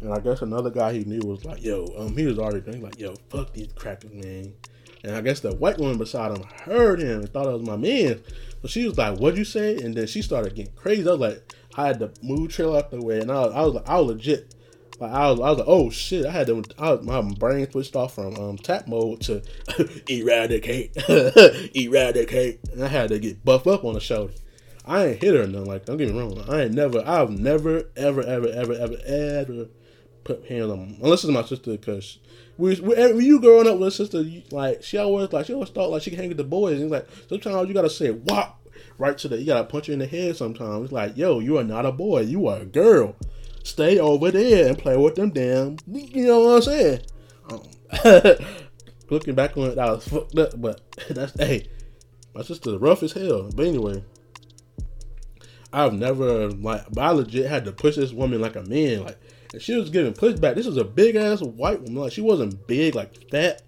And I guess another guy he knew was like, yo, um, he was already drinking, like, yo, fuck these crackers, man. And I guess the white woman beside him heard him and thought it was my man. So she was like, "What'd you say?" And then she started getting crazy. I was like, I had to move trail out the way, and I, I was like, I was legit. Like I was, I was like, oh shit! I had to, I was, my brain switched off from um, tap mode to eradicate, eradicate, and I had to get buffed up on the shoulder. I ain't hit her nothing like. Don't get me wrong. I ain't never, I've never, ever, ever, ever, ever, ever on, them. unless it's my sister, because we, you growing up with a sister, you, like she always like she always thought like she can hang with the boys. And like sometimes you gotta say whop right to the you gotta punch her in the head. Sometimes it's like yo, you are not a boy, you are a girl. Stay over there and play with them damn. You know what I'm saying? Um, looking back on it, I was fucked up, but that's hey, my sister's rough as hell. But anyway. I've never like, but I legit had to push this woman like a man. Like and she was giving pushback. This was a big ass white woman. Like she wasn't big, like fat.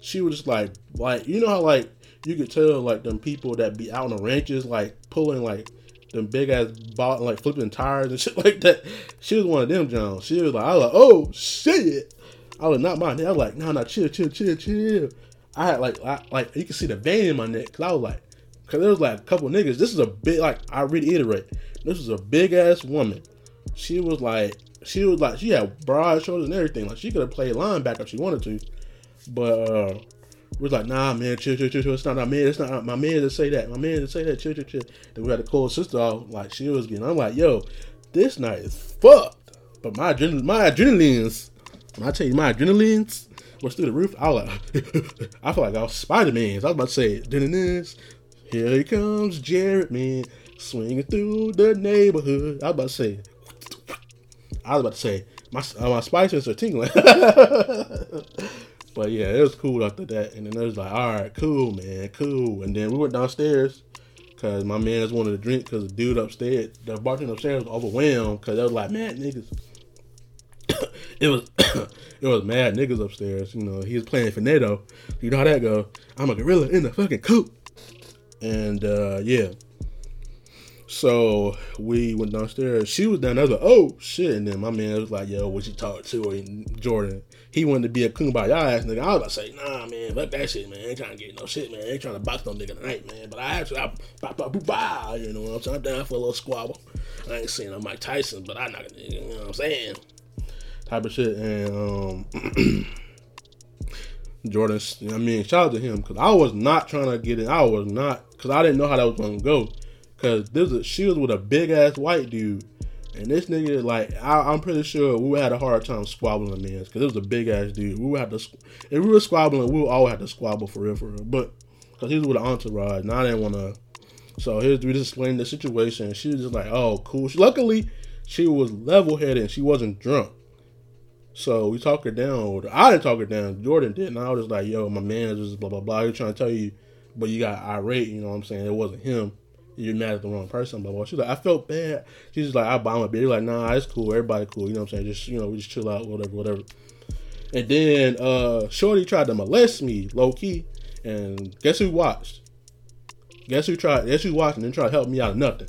She was just like, like you know how like you could tell like them people that be out on the ranches like pulling like them big ass ball like flipping tires and shit like that. She was one of them Jones. She was like, I was like, oh shit. I was not mind. I was like, no, nah, no, nah, chill, chill, chill, chill. I had like I, like you can see the vein in my neck because I was like, because there was like a couple niggas. This is a big like I reiterate, this was a big ass woman. She was like she was like she had broad shoulders and everything. Like she could have played linebacker if she wanted to, but uh, was like, nah, man, chill, chill, chill, chill. It's not my man. It's not my man to say that. My man to say that. Chill, chill, chill. Then we had to call sister off. Like she was getting. I'm like, yo, this night is fucked. But my adrenaline, my adrenalines, when I tell you my adrenalines was through the roof, I was like, I feel like I was Spider Man. I was about to say, adrenalines. Here he comes, Jared, man, swinging through the neighborhood. I was about to say, I was about to say, my uh, my spices are tingling. but yeah, it was cool after that. And then it was like, all right, cool, man, cool. And then we went downstairs because my man just wanted to drink because the dude upstairs, the bartender upstairs was overwhelmed because they was like, man, niggas. it was it was mad niggas upstairs. You know, he was playing Finetto. You know how that go. I'm a gorilla in the fucking coop. And uh yeah. So we went downstairs. She was down there. I was like, oh shit. And then my man was like, yo, what you talk to? And Jordan, he wanted to be a kumbaya ass nigga. I was about to say, nah, man, fuck that shit, man. Ain't trying to get no shit, man. Ain't trying to box no nigga tonight, man. But I actually, I, you know what I'm saying? I'm down for a little squabble. I ain't saying I'm Mike Tyson, but I not, you know what I'm saying? Type of shit. And, um, Jordan, I mean, shout out to him because I was not trying to get it. I was not, because I didn't know how that was going to go. Cause this a, she was with a big ass white dude, and this nigga like I, am pretty sure we had a hard time squabbling man, cause it was a big ass dude. We would have to if we were squabbling, we would all have to squabble for real for real. But cause he was with an entourage, and I didn't want to. So here's we just explained the situation. She was just like, oh cool. She, luckily, she was level headed and she wasn't drunk. So we talked her down. I didn't talk her down. Jordan did, and I was just like, yo, my man is just blah blah blah. He's trying to tell you, but you got irate. You know what I'm saying? It wasn't him you're mad at the wrong person, blah blah. She's like, I felt bad. She's like, I buy my beer. Like, nah, it's cool. Everybody cool. You know what I'm saying? Just you know, we just chill out, whatever, whatever. And then uh Shorty tried to molest me, low key. And guess who watched? Guess who tried? Guess who watched and then tried to help me out of nothing?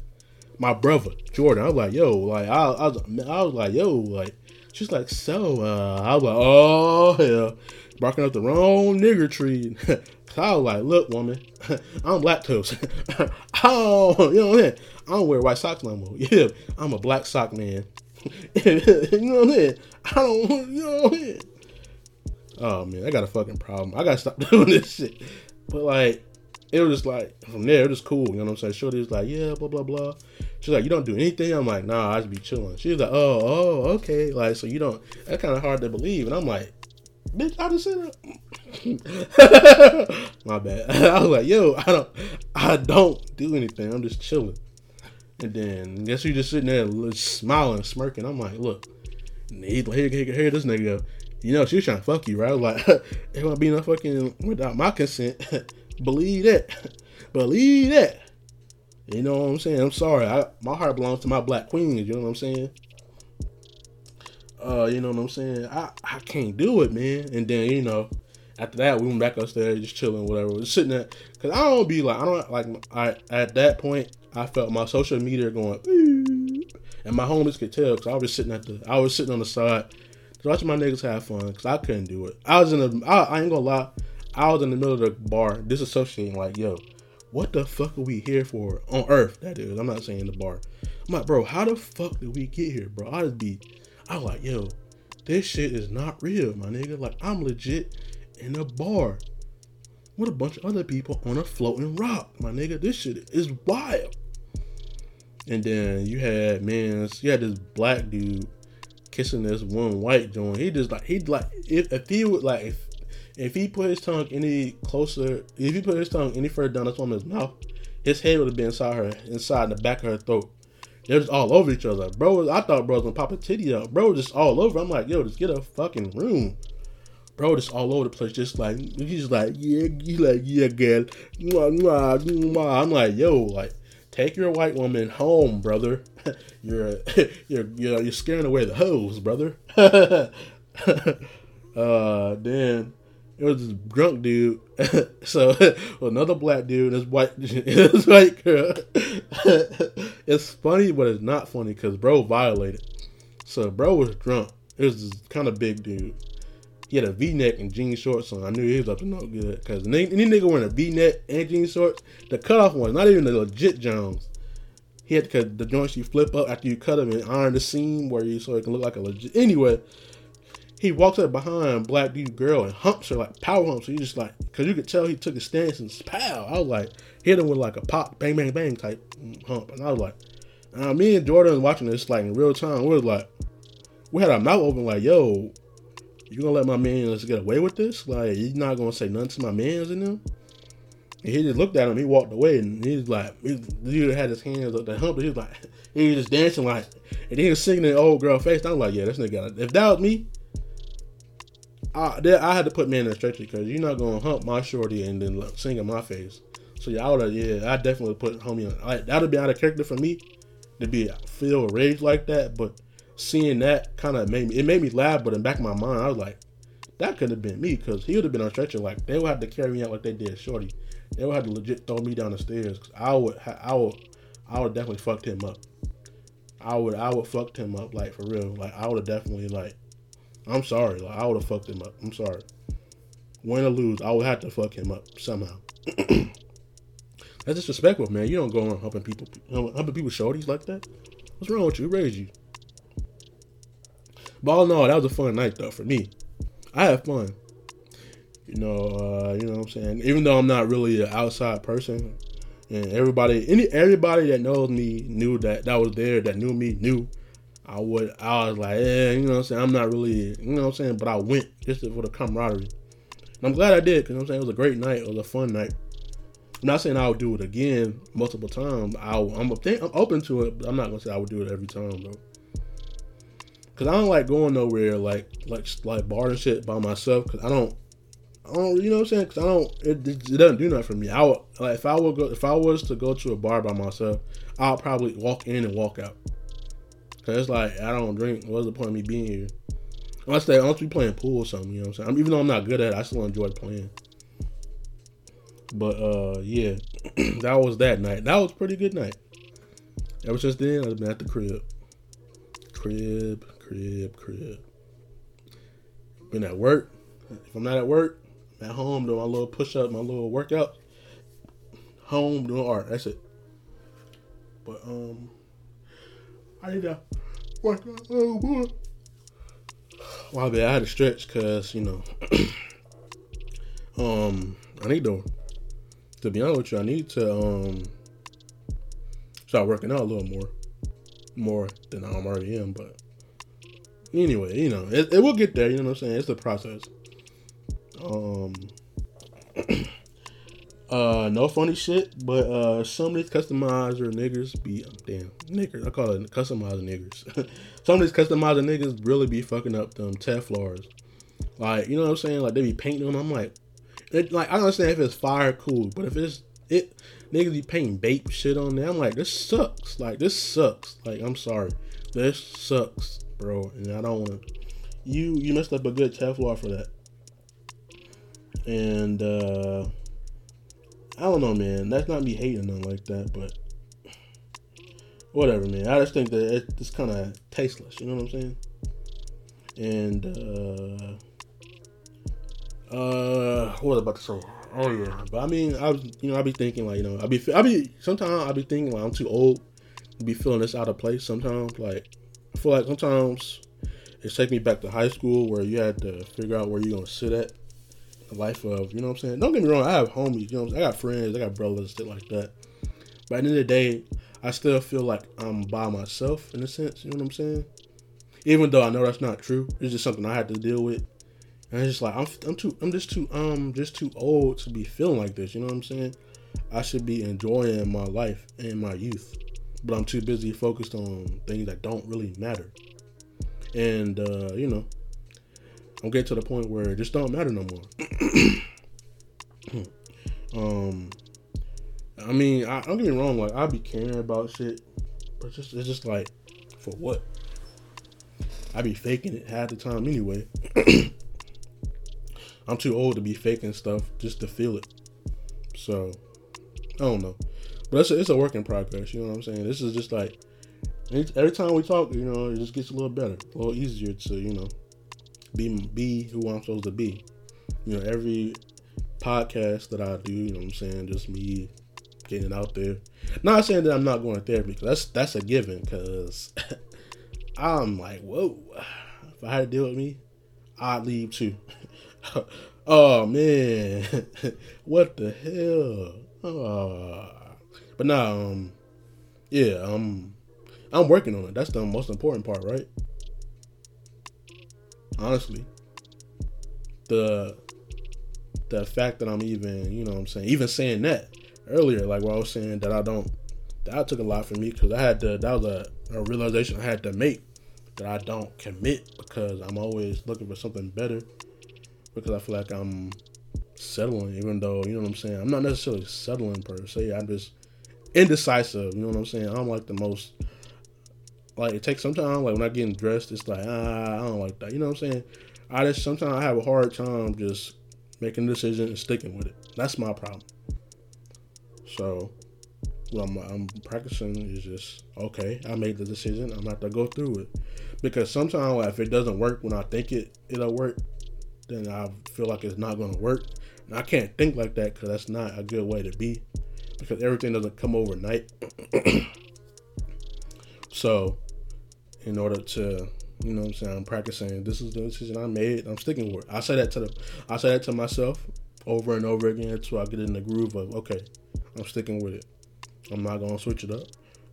My brother Jordan. I was like, yo, like I, I was, I was like, yo, like she's like, so uh, I was like, oh hell, barking up the wrong nigger tree. I was like, look, woman, I'm lactose. oh, you know what I mean? I don't wear white socks no more. Yeah, I'm a black sock man. you know what I mean? I don't, you know what I mean? Oh man, I got a fucking problem. I gotta stop doing this shit. But like, it was just like from there, it was cool. You know what I'm saying? Shorty was like, yeah, blah blah blah. She's like, you don't do anything. I'm like, nah, I just be chilling. She's like, oh, oh, okay. Like, so you don't. That's kind of hard to believe. And I'm like, bitch, I just said. My bad. I was like, yo, I don't, I don't do anything. I'm just chilling. And then guess you just sitting there smiling, smirking. I'm like, look, here, here, here, this nigga. You know, she was trying to fuck you, right? I was like, it won't be no fucking without my consent. Believe that. Believe that. You know what I'm saying? I'm sorry. I, my heart belongs to my black queens. You know what I'm saying? Uh, you know what I'm saying? I, I can't do it, man. And then, you know, after that, we went back upstairs, just chilling, whatever. Just sitting there, cause I don't be like, I don't like, I at that point, I felt my social media going, and my homies could tell, cause I was sitting at the, I was sitting on the side, watching my niggas have fun, cause I couldn't do it. I was in the, I, I ain't gonna lie, I was in the middle of the bar, disassociating, like, yo, what the fuck are we here for on Earth? That is, I'm not saying the bar. I'm like, bro, how the fuck did we get here, bro? I just be I was like, yo, this shit is not real, my nigga. Like, I'm legit in a bar with a bunch of other people on a floating rock, my nigga. This shit is wild. And then you had man, you had this black dude kissing this one white joint. He just like he like if, if he would like if if he put his tongue any closer, if he put his tongue any further down this woman's mouth, his head would have been inside her, inside the back of her throat. They're just all over each other. Bro, I thought bro was gonna pop a titty out. Bro, just all over. I'm like, yo, just get a fucking room. Bro, just all over the place. Just like, he's like, yeah, he's like, yeah, girl. I'm like, yo, like, take your white woman home, brother. you're, you're, you're, you're scaring away the hoes, brother. uh, then it was this drunk dude. so another black dude, this white, this white girl. it's funny, but it's not funny because bro violated. So bro was drunk. It was this kind of big dude. He had a V-neck and jean shorts on. I knew he was up to no good because any, nigga wearing a V-neck and jean shorts, the cutoff one, not even the legit Jones. He had to the joints you flip up after you cut them and iron the seam where you so it can look like a legit. Anyway, he walks up behind black dude girl and humps her like power humps. You just like, cause you could tell he took a stance and pow. I was like, hit him with like a pop, bang, bang, bang type hump, and I was like, uh, me and Jordan watching this like in real time. We was like, we had our mouth open like, yo, you gonna let my man just get away with this? Like, you not gonna say nothing to my mans in them? And he just looked at him. He walked away, and he's like, he, dude had his hands up the hump. He was like, he was just dancing like, and he was singing in the old girl face. I was like, yeah, this nigga. If that was me, I, I had to put me in a stretcher because you're not gonna hump my shorty and then like, sing in my face. So yeah, I would have, yeah, I definitely put homie on. Like, that'd be out of character for me to be feel rage like that. But seeing that kind of made me, it made me laugh. But in back of my mind, I was like, that could have been me because he would have been on stretcher. Like they would have to carry me out like they did Shorty. They would have to legit throw me down the stairs. Cause I would, I would, I would definitely fucked him up. I would, I would fucked him up like for real. Like I would have definitely like I'm sorry. Like I would have fucked him up. I'm sorry. Win or lose, I would have to fuck him up somehow. That's disrespectful, man. You don't go on helping people, helping people shorties like that. What's wrong with you? Who raised you? But all in all, that was a fun night though for me. I had fun. You know, uh, you know what I'm saying. Even though I'm not really an outside person, and everybody, any everybody that knows me knew that that was there, that knew me knew I would I was like, yeah, you know what I'm saying? I'm not really you know what I'm saying, but I went just for the camaraderie. And I'm glad I did, because I'm saying it was a great night, it was a fun night. I'm not saying I would do it again multiple times. I, am open to it, but I'm not gonna say I would do it every time though. Cause I don't like going nowhere like like like bar and shit by myself. Cause I don't, I don't, you know what I'm saying? Cause I don't, it, it doesn't do nothing for me. I would like if I would go if I was to go to a bar by myself, I'll probably walk in and walk out. Cause it's like I don't drink. What's the point of me being here? Unless they unless we playing pool or something, you know what I'm saying? even though I'm not good at it, I still enjoy playing. But uh yeah, that was that night. That was pretty good night. Ever since then, I've been at the crib. Crib, crib, crib. Been at work. If I'm not at work, I'm at home doing my little push up, my little workout. Home doing art. That's it. But um I need to work out. Oh boy. Well, I had to stretch because you know, um, I need to. To be honest with you, I need to um start working out a little more, more than I already am. But anyway, you know, it, it will get there. You know what I'm saying? It's the process. Um. Uh, no funny shit, but uh, some of these customizer niggas be damn niggers. I call it customizer niggers. some of these customizer niggas really be fucking up them Telfars. Like you know what I'm saying? Like they be painting them. I'm like, it, like I understand if it's fire, cool, but if it's it, niggas be painting bait shit on there. I'm like, this sucks. Like this sucks. Like I'm sorry, this sucks, bro. And I don't want. You you messed up a good Telfar for that. And uh I don't know, man. That's not me hating them like that, but whatever, man. I just think that it's kind of tasteless. You know what I'm saying? And uh, uh, what about the say? Oh yeah, but I mean, I was, you know, I be thinking like, you know, I be, I be, sometimes I be thinking like I'm too old to be feeling this out of place. Sometimes, like, I feel like sometimes it's taking me back to high school where you had to figure out where you're gonna sit at life of, you know what I'm saying? Don't get me wrong, I have homies, you know I got friends, I got brothers, shit like that. But at the end of the day, I still feel like I'm by myself in a sense, you know what I'm saying? Even though I know that's not true, it's just something I had to deal with. And it's just like I'm, I'm too, I'm just too, um, just too old to be feeling like this. You know what I'm saying? I should be enjoying my life and my youth, but I'm too busy focused on things that don't really matter. And uh, you know, I'm getting to the point where it just don't matter no more. um, I mean, I, don't get me wrong. Like I be caring about shit, but just it's just like, for what? I be faking it half the time anyway. I'm too old to be faking stuff just to feel it. So I don't know, but it's a, it's a work in progress. You know what I'm saying? This is just like every time we talk, you know, it just gets a little better, a little easier to you know be be who I'm supposed to be. You know, every podcast that I do, you know what I'm saying, just me getting out there. Not saying that I'm not going to therapy because that's that's a given. Because I'm like, whoa, if I had to deal with me, I'd leave too. oh man, what the hell? Oh. But now, um, yeah, um, I'm working on it. That's the most important part, right? Honestly, the the fact that I'm even, you know, what I'm saying, even saying that earlier, like what I was saying that I don't, that took a lot for me because I had to. That was a, a realization I had to make that I don't commit because I'm always looking for something better because I feel like I'm settling, even though you know what I'm saying. I'm not necessarily settling per se. I'm just indecisive. You know what I'm saying. I'm like the most. Like it takes some time. Like when I get dressed, it's like ah, I don't like that. You know what I'm saying. I just sometimes I have a hard time just making a decision and sticking with it. That's my problem. So what I'm, I'm practicing is just okay. I made the decision. I'm not to go through it because sometimes if it doesn't work when I think it it'll work, then I feel like it's not going to work. And I can't think like that because that's not a good way to be because everything doesn't come overnight. so, in order to, you know, what I'm saying, I'm practicing. This is the decision I made. I'm sticking with. It. I say that to the, I say that to myself over and over again until I get in the groove of okay, I'm sticking with it. I'm not gonna switch it up.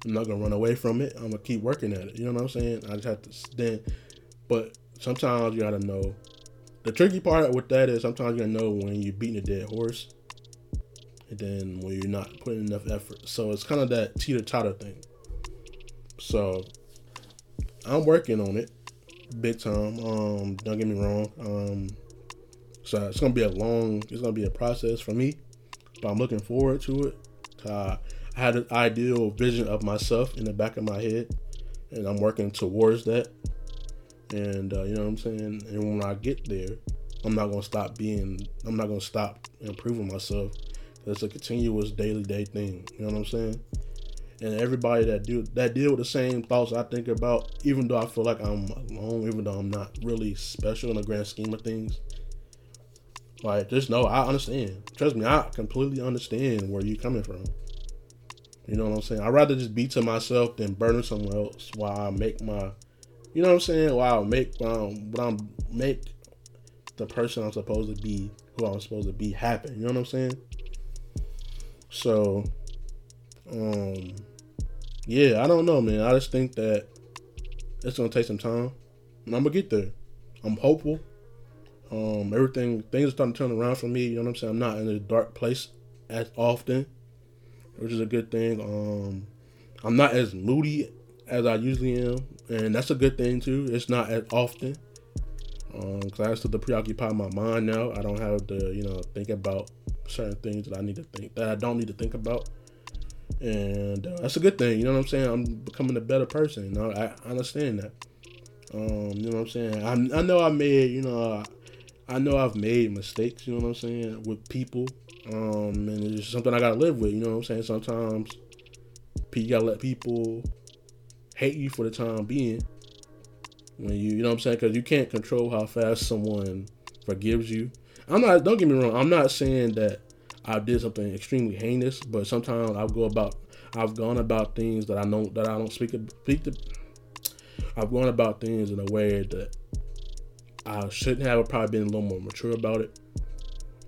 I'm not gonna run away from it. I'm gonna keep working at it. You know what I'm saying? I just have to then, but sometimes you gotta know. The tricky part with that is sometimes you gotta know when you're beating a dead horse, and then when you're not putting enough effort. So it's kind of that teeter totter thing. So I'm working on it, big time. Um, don't get me wrong. Um, so it's gonna be a long, it's gonna be a process for me, but I'm looking forward to it. Uh, I had an ideal vision of myself in the back of my head, and I'm working towards that. And uh, you know what I'm saying. And when I get there, I'm not gonna stop being. I'm not gonna stop improving myself. It's a continuous daily day thing. You know what I'm saying. And everybody that do that deal with the same thoughts I think about, even though I feel like I'm alone, even though I'm not really special in the grand scheme of things, like, just know I understand. Trust me, I completely understand where you're coming from. You know what I'm saying? I'd rather just be to myself than burn someone else while I make my, you know what I'm saying? While I make, um, when I'm make the person I'm supposed to be, who I'm supposed to be, happen. You know what I'm saying? So, um, yeah, I don't know, man. I just think that it's gonna take some time, and I'm gonna get there. I'm hopeful. Um, everything things are starting to turn around for me. You know what I'm saying? I'm not in a dark place as often, which is a good thing. Um, I'm not as moody as I usually am, and that's a good thing too. It's not as often. Um, cause I have to preoccupy my mind now. I don't have to, you know, think about certain things that I need to think that I don't need to think about, and uh, that's a good thing. You know what I'm saying? I'm becoming a better person. You know, I, I understand that. Um, you know what I'm saying? I, I know I made, you know, I know I've made mistakes, you know what I'm saying, with people. Um, and it's something I gotta live with, you know what I'm saying? Sometimes you gotta let people hate you for the time being. When you, you know what I'm saying? Because you can't control how fast someone forgives you. I'm not, don't get me wrong, I'm not saying that I did something extremely heinous, but sometimes I'll go about, I've gone about things that I know that I don't speak, speak to, I've gone about things in a way that I shouldn't have probably been a little more mature about it.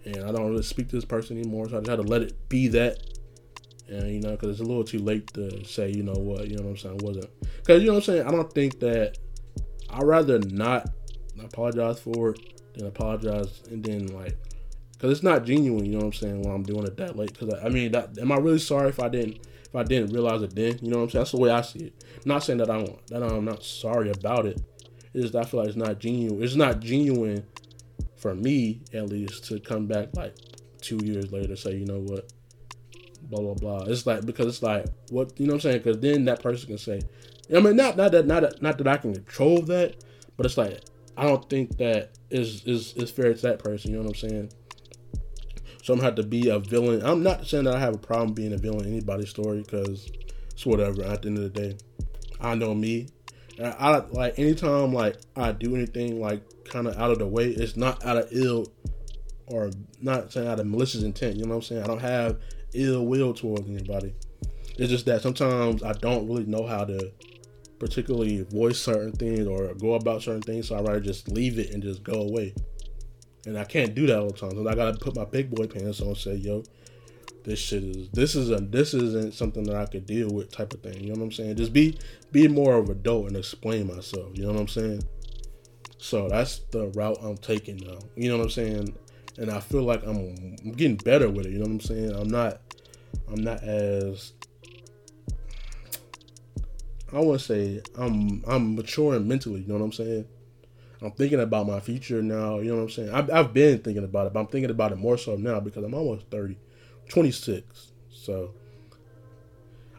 And I don't really speak to this person anymore, so I just had to let it be that. And you know, because it's a little too late to say, you know what, you know what I'm saying, wasn't. Because you know what I'm saying, I don't think that I'd rather not apologize for it than apologize and then like, because it's not genuine. You know what I'm saying when I'm doing it that late. Because I, I mean, that, am I really sorry if I didn't if I didn't realize it then? You know what I'm saying? That's the way I see it. I'm not saying that I don't that I'm not sorry about it. it is I feel like it's not genuine. It's not genuine for me, at least, to come back like two years later say, you know what, blah blah blah. It's like because it's like what you know what I'm saying. Because then that person can say, I mean, not not that not that, not that I can control that, but it's like I don't think that is is is fair to that person. You know what I'm saying? So I'm gonna have to be a villain. I'm not saying that I have a problem being a villain in anybody's story because it's whatever. At the end of the day, I know me I, I like anytime like I do anything like kind of out of the way, it's not out of ill or not saying out of malicious intent. You know what I'm saying? I don't have ill will towards anybody. It's just that sometimes I don't really know how to particularly voice certain things or go about certain things, so I rather just leave it and just go away. And I can't do that all the time. So I gotta put my big boy pants on and say, yo, this shit is this is a this isn't something that I could deal with type of thing. You know what I'm saying? Just be be more of an adult and explain myself. You know what I'm saying? So that's the route I'm taking now. You know what I'm saying? And I feel like I'm, I'm getting better with it. You know what I'm saying? I'm not I'm not as I want to say I'm I'm maturing mentally. You know what I'm saying? I'm thinking about my future now. You know what I'm saying? I've, I've been thinking about it, but I'm thinking about it more so now because I'm almost 30, 26. So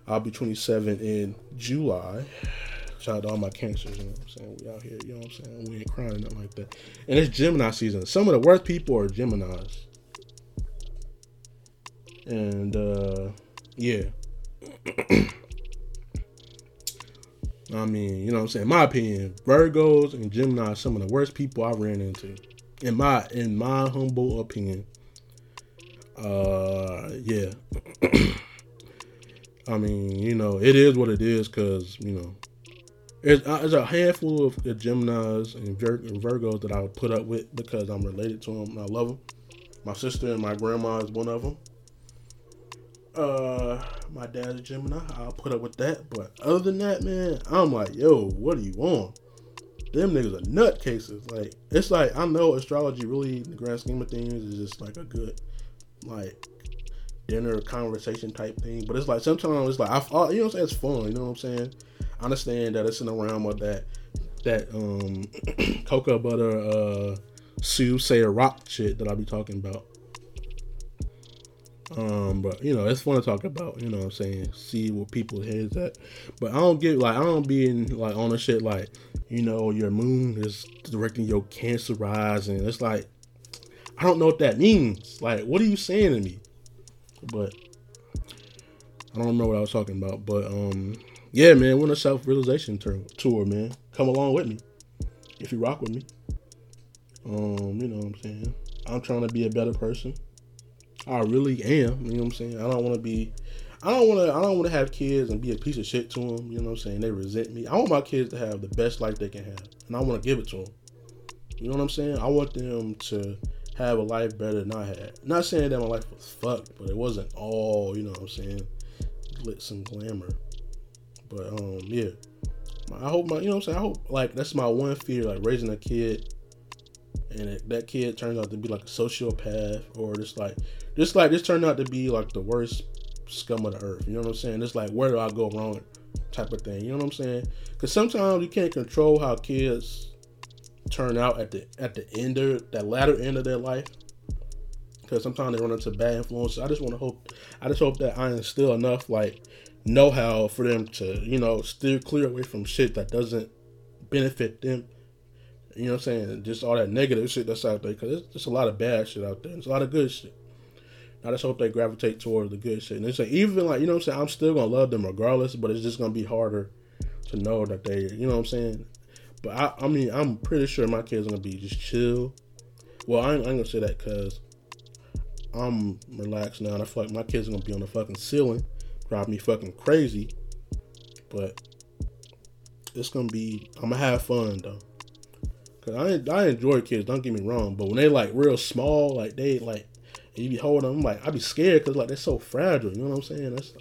I'll be 27 in July. Shout out to all my cancers, you know what I'm saying? We out here, you know what I'm saying? We ain't crying, nothing like that. And it's Gemini season. Some of the worst people are Geminis. And uh yeah. I mean, you know what I'm saying? My opinion, Virgos and Gemini are some of the worst people I ran into. In my in my humble opinion. Uh yeah. I mean, you know, it is what it is because, you know, there's, uh, a handful of Geminis and, Vir- and Virgos that I would put up with because I'm related to them and I love them. My sister and my grandma is one of them. Uh, my dad's a Gemini. I'll put up with that. But other than that, man, I'm like, yo, what do you want? Them niggas are nutcases. Like, it's like I know astrology really, in the grand scheme of things, is just like a good, like, dinner conversation type thing. But it's like sometimes it's like I, you know, what I'm saying it's fun. You know what I'm saying? I understand that it's in the realm of that that um cocoa butter uh soothsayer rock shit that I be talking about. Um, but you know, it's fun to talk about, you know what I'm saying, see what people heads at. But I don't get like I don't be in like on the shit like, you know, your moon is directing your cancer rising. It's like I don't know what that means. Like, what are you saying to me? But I don't remember what I was talking about. But um yeah, man, we're on a self realization tour, tour, man. Come along with me. If you rock with me. Um, you know what I'm saying? I'm trying to be a better person. I really am. You know what I'm saying? I don't want to be. I don't want to. I don't want to have kids and be a piece of shit to them. You know what I'm saying? They resent me. I want my kids to have the best life they can have, and I want to give it to them. You know what I'm saying? I want them to have a life better than I had. Not saying that my life was fucked, but it wasn't all. You know what I'm saying? Glitz and glamour. But um, yeah. I hope my. You know what I'm saying? I hope like that's my one fear, like raising a kid and it, that kid turns out to be like a sociopath or just like just like this turned out to be like the worst scum of the earth. You know what I'm saying? It's like where do I go wrong type of thing. You know what I'm saying? Because sometimes you can't control how kids turn out at the at the end of that latter end of their life. Because sometimes they run into bad influences. I just want to hope. I just hope that I instill enough like know how for them to you know steer clear away from shit that doesn't benefit them you know what I'm saying? Just all that negative shit that's out there because there's just a lot of bad shit out there. There's a lot of good shit. I just hope they gravitate toward the good shit. And it's like even like you know what I'm saying. I'm still gonna love them regardless, but it's just gonna be harder to know that they, you know what I'm saying. But I, I mean, I'm pretty sure my kids gonna be just chill. Well, I ain't, ain't gonna say that because I'm relaxed now, and I feel like my kids are gonna be on the fucking ceiling, drive me fucking crazy. But it's gonna be. I'm gonna have fun though. Cause I I enjoy kids. Don't get me wrong, but when they like real small, like they like you be holding them, like I be scared because like they're so fragile. You know what I'm saying? That's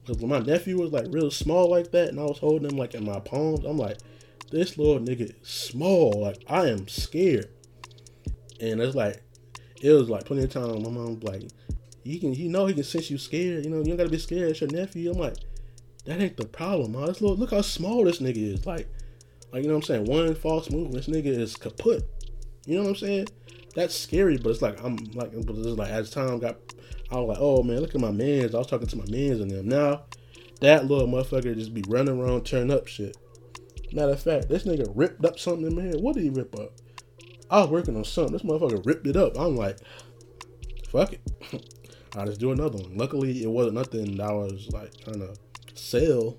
because when my nephew was like real small like that, and I was holding him like in my palms, I'm like, this little nigga is small. Like I am scared. And it's like it was like plenty of times my mom like, he can he know he can sense you scared. You know you don't gotta be scared. It's your nephew. I'm like, that ain't the problem, man. This little look how small this nigga is. Like like, you know what I'm saying? One false move, this nigga is kaput. You know what I'm saying? That's scary, but it's like I'm like, but it's like as time got, I was like, oh man, look at my mans. I was talking to my mans and them. Now, that little motherfucker just be running around, tearing up shit. Matter of fact, this nigga ripped up something in my head. What did he rip up? I was working on something. This motherfucker ripped it up. I'm like, fuck it. I'll just do another one. Luckily, it wasn't nothing that I was like trying to sell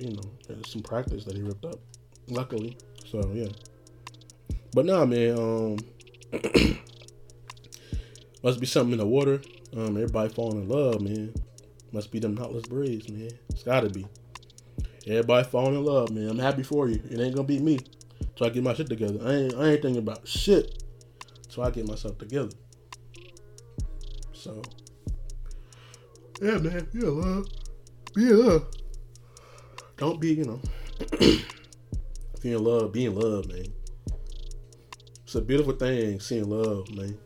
you know, some practice that he ripped up. Luckily, so yeah. But nah, man. Um, must be something in the water. Um, everybody falling in love, man. Must be them knotless braids, man. It's gotta be. Everybody falling in love, man. I'm happy for you. It ain't gonna beat me. So I get my shit together. I ain't, I ain't thinking about shit. So I get myself together. So, yeah, man. Be love. Be love. Don't be, you know. in love, be in love, man. It's a beautiful thing seeing love, man.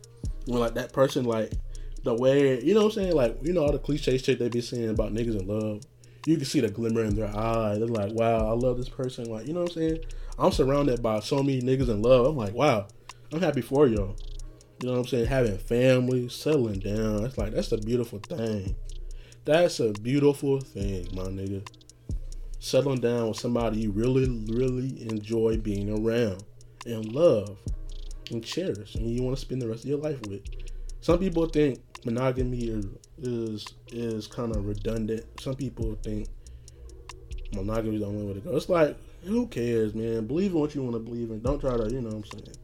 When like that person, like the way you know what I'm saying, like you know all the cliche shit they be saying about niggas in love you can see the glimmer in their eye. They're like, wow, I love this person. Like, you know what I'm saying? I'm surrounded by so many niggas in love. I'm like, wow, I'm happy for y'all. You know what I'm saying? Having family, settling down. It's like that's a beautiful thing. That's a beautiful thing, my nigga. Settling down with somebody you really, really enjoy being around and love and cherish and you want to spend the rest of your life with. Some people think monogamy is is kind of redundant. Some people think monogamy is the only way to go. It's like who cares, man? Believe in what you want to believe in. Don't try to, you know what I'm saying.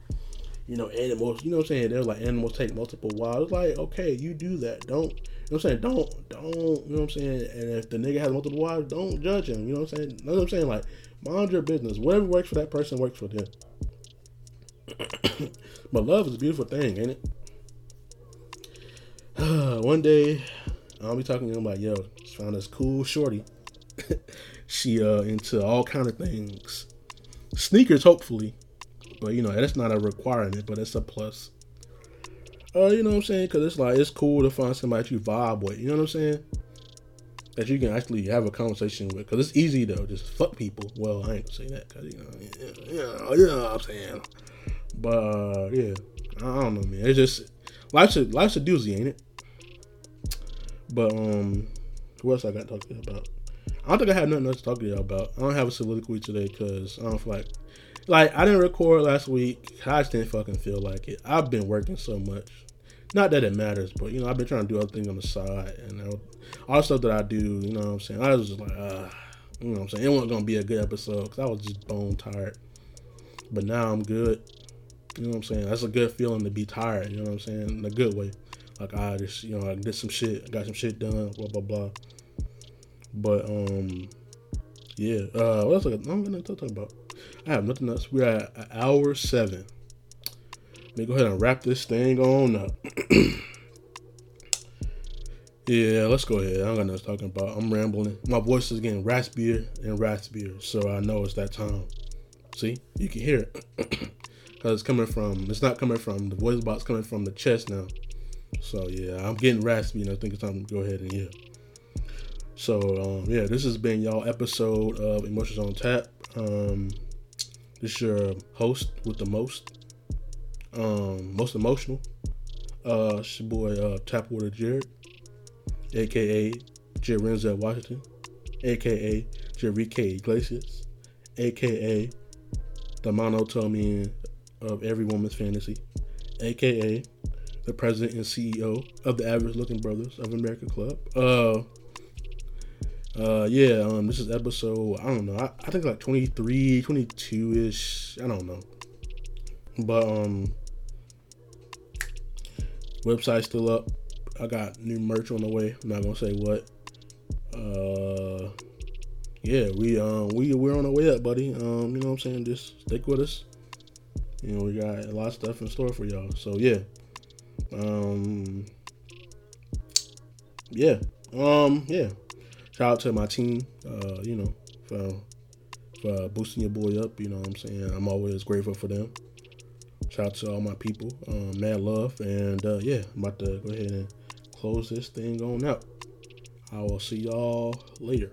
You know, animals, you know what I'm saying? They're like animals take multiple wives. It's like, okay, you do that. Don't, know what I'm saying? Don't, don't, you know what I'm saying? And if the nigga has multiple wives, don't judge him. You know what I'm saying? You know what I'm saying? Like, mind your business. Whatever works for that person works for them. but love is a beautiful thing, ain't it? one day I'll be talking to him like, yo, just found this cool shorty. she uh into all kind of things. Sneakers, hopefully. But you know, that's not a requirement, but it's a plus. Uh, you know what I'm saying? Cause it's like it's cool to find somebody you vibe with. You know what I'm saying? That you can actually have a conversation with. Cause it's easy though, just fuck people. Well, I ain't gonna say that, cause you know, yeah, yeah, you know what I'm saying. But uh, yeah, I don't know, man. It's just life's a life's a doozy, ain't it? But um, what else I got to talk to you about? I don't think I have nothing else to talk to y'all about. I don't have a soliloquy today because I don't feel like, like I didn't record last week. I just didn't fucking feel like it. I've been working so much. Not that it matters, but you know I've been trying to do other things on the side, and all the stuff that I do. You know what I'm saying? I was just like, ah, you know what I'm saying? It wasn't gonna be a good episode because I was just bone tired. But now I'm good. You know what I'm saying? That's a good feeling to be tired. You know what I'm saying? In a good way. Like I just, you know, I did some shit, I got some shit done, blah blah blah. But um, yeah. Uh, what else I'm gonna talk about? I have nothing else. We're at hour seven. Let me go ahead and wrap this thing on up. yeah, let's go ahead. I don't got nothing talking about. I'm rambling. My voice is getting raspier and raspier, so I know it's that time. See, you can hear it because it's coming from. It's not coming from the voice box. Coming from the chest now. So yeah, I'm getting raspy, and I think it's time to go ahead and yeah. So um, yeah, this has been y'all episode of Emotions on Tap. Um, this is your host with the most, um, most emotional. Uh, it's your boy uh, Tapwater Jared, aka Jared Renzel Washington, aka Jerry Iglesias, aka the monotone of every woman's fantasy, aka the president and CEO of the Average Looking Brothers of America Club. Uh, uh, yeah, um, this is episode, I don't know, I, I think like 23, 22 ish. I don't know. But, um, website still up. I got new merch on the way. I'm not gonna say what. Uh, yeah, we um we we're on our way up, buddy. Um, you know what I'm saying? Just stick with us. You know, we got a lot of stuff in store for y'all. So yeah. Um, yeah. Um, yeah. Shout out to my team. Uh, you know, for for boosting your boy up. You know what I'm saying? I'm always grateful for them. Shout out to all my people. Um, mad love. And uh, yeah, I'm about to go ahead and close this thing on out. I will see y'all later.